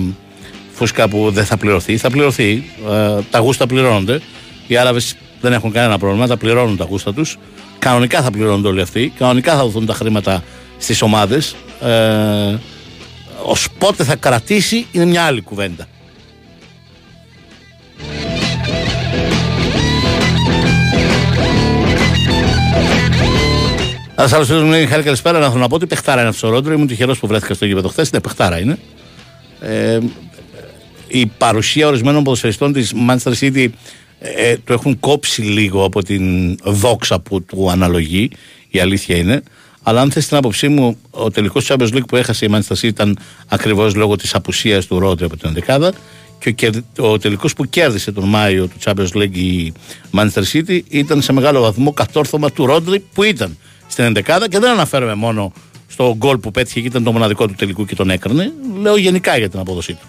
φούσκα που δεν θα πληρωθεί. Θα πληρωθεί. Ε, τα γούστα πληρώνονται. Οι Άραβες δεν έχουν κανένα πρόβλημα, τα πληρώνουν τα γούστα τους. Κανονικά θα πληρώνονται όλοι αυτοί. Κανονικά θα δοθούν τα χρήματα στις ομάδες. Ε, Ω πότε θα κρατήσει είναι μια άλλη κουβέντα. Ένας άλλος φίλος μου λέει: Χάρη, καλησπέρα. Να θέλω να πω ότι παιχτάρα είναι αυτό ο Ρόντρο. Ήμουν τυχερός που βρέθηκα στο γήπεδο χθες. Ναι, παιχτάρα είναι. Ε, η παρουσία ορισμένων ποδοσφαιριστών της Manchester City ε, το έχουν κόψει λίγο από την δόξα που του αναλογεί. Η αλήθεια είναι. Αλλά αν θες την άποψή μου, ο τελικός Champions League που έχασε η Manchester City ήταν ακριβώς λόγω της απουσίας του Ρόντρο από την 11 και ο, κερ- ο τελικός που κέρδισε τον Μάιο του Champions League η Manchester City ήταν σε μεγάλο βαθμό κατόρθωμα του Ρόντρι που ήταν στην 11 και δεν αναφέρομαι μόνο στο γκολ που πέτυχε και ήταν το μοναδικό του τελικού και τον έκρινε. Λέω γενικά για την απόδοσή του.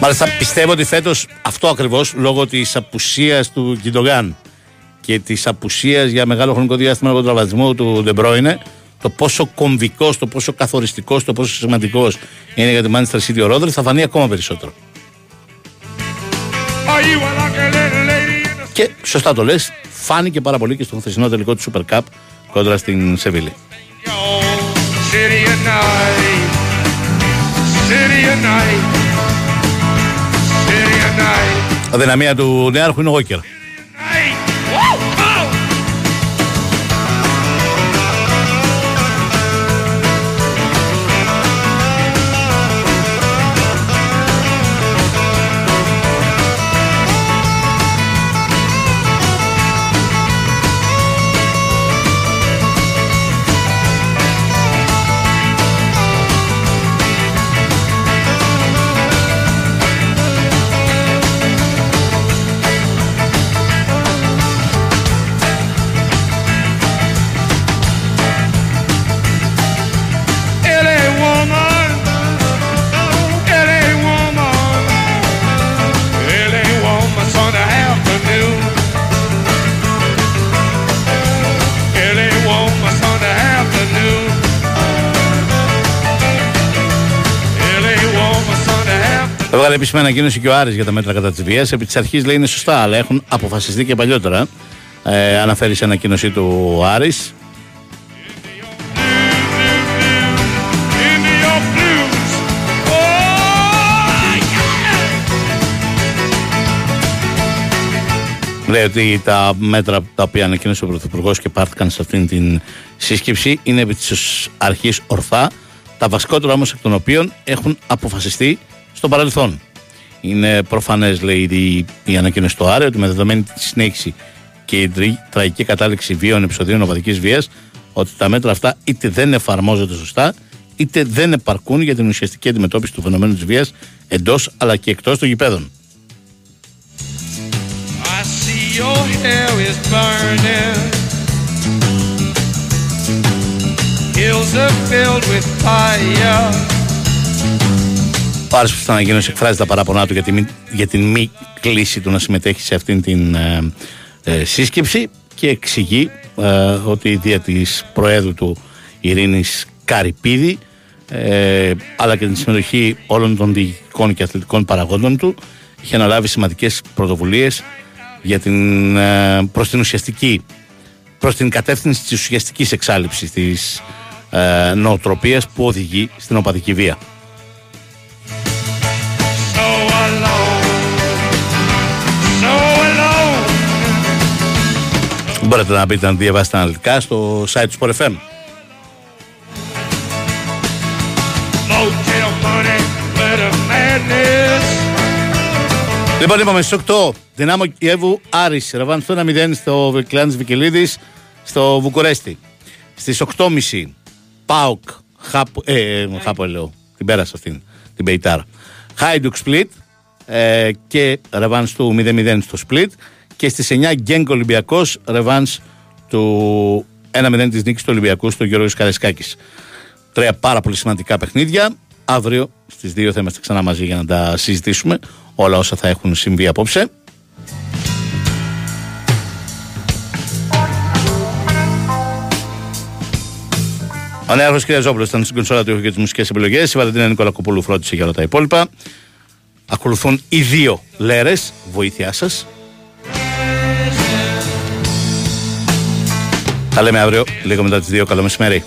Μάλιστα πιστεύω ότι φέτος αυτό ακριβώς λόγω της απουσίας του Κιντογκάν και της απουσίας για μεγάλο χρονικό διάστημα από τον τραυματισμό του Ντεμπρόινε, το πόσο κομβικός, το πόσο καθοριστικός, το πόσο σημαντικός είναι για τη Manchester City ο Ρόδρυ θα φανεί ακόμα περισσότερο. Και σωστά το λες, φάνηκε πάρα πολύ και στον χθεσινό τελικό του Super Cup κόντρα στην Σεβίλη. City at night. City at night. City at night. Αδυναμία του νέαρχου είναι ο Γόκερ. Έβγαλε επίσημη ανακοίνωση και ο Άρης για τα μέτρα κατά της βίας. Επί της αρχής λέει είναι σωστά, αλλά έχουν αποφασιστεί και παλιότερα. Ε, αναφέρει σε ανακοίνωσή του ο Άρης. Into your blues. Oh, yeah. Λέει ότι τα μέτρα τα οποία ανακοίνωσε ο Πρωθυπουργός και πάρθηκαν σε αυτήν την σύσκεψη είναι επί της αρχής ορθά, τα βασικότερα όμως εκ των οποίων έχουν αποφασιστεί στο παρελθόν. Είναι προφανές, λέει η, η ανακοίνωση του Άρη, ότι με δεδομένη τη συνέχιση και η τρι- τραγική κατάληξη βίων επεισοδίων οπαδικής βίας, ότι τα μέτρα αυτά είτε δεν εφαρμόζονται σωστά, είτε δεν επαρκούν για την ουσιαστική αντιμετώπιση του φαινομένου της βίας εντός αλλά και εκτός των γηπέδων. I see your hair is burning. Hills are filled with fire. Ο Άρης που στην ανακοίνωση εκφράζεις τα παράπονά του για, τη μη- για την μη κλίση του να συμμετέχει σε αυτήν την ε, ε, σύσκεψη και εξηγεί ε, ότι δια της Προέδρου του Ειρήνης Καρυπίδη ε, αλλά και την συμμετοχή όλων των διοικητικών και αθλητικών παραγόντων του είχε αναλάβει σημαντικές πρωτοβουλίες για την, ε, προς την ουσιαστική προς την κατεύθυνση της ουσιαστικής εξάλληψης της ε, νοοτροπίας που οδηγεί στην οπαδική βία. Μπορείτε να μπείτε να διαβάσετε αναλυτικά στο site του Sport FM. Motel money, but a madness. Λοιπόν, είπαμε στις 8 Δυνάμο Κιέβου Άρης Ρεβάνς του 1-0 στο Κλεάνθης Βικελίδης στο Βουκουρέστι. Στις 8.30 ΠΑΟΚ Χάπο, ε, ε, Χάπο λέω, την πέρασα αυτήν, την Μπεϊτάρ. Χάιντουκ Σπλίτ ε, και Ρεβάνς του 0-0 στο Σπλίτ. Και στις 9 Γκένκ Ολυμπιακός Ρεβάνς του 1-0 της νίκης του Ολυμπιακού στο Γιώργος Καραϊσκάκης. Τρία πάρα πολύ σημαντικά παιχνίδια. Αύριο στις 2 θα είμαστε ξανά μαζί για να τα συζητήσουμε όλα όσα θα έχουν συμβεί απόψε. Ο Νέαρχος Κυριαζόπουλο ήταν στην κονσόλα του ήχου και τις μουσικές επιλογές. Η Βαλεντίνα Νικολακοπούλου φρόντισε για όλα τα υπόλοιπα. Ακολουθούν οι δύο λέρες. Βοήθειά σας. Τα λέμε αύριο, λίγο μετά τις 2. Καλό μεσημέρι.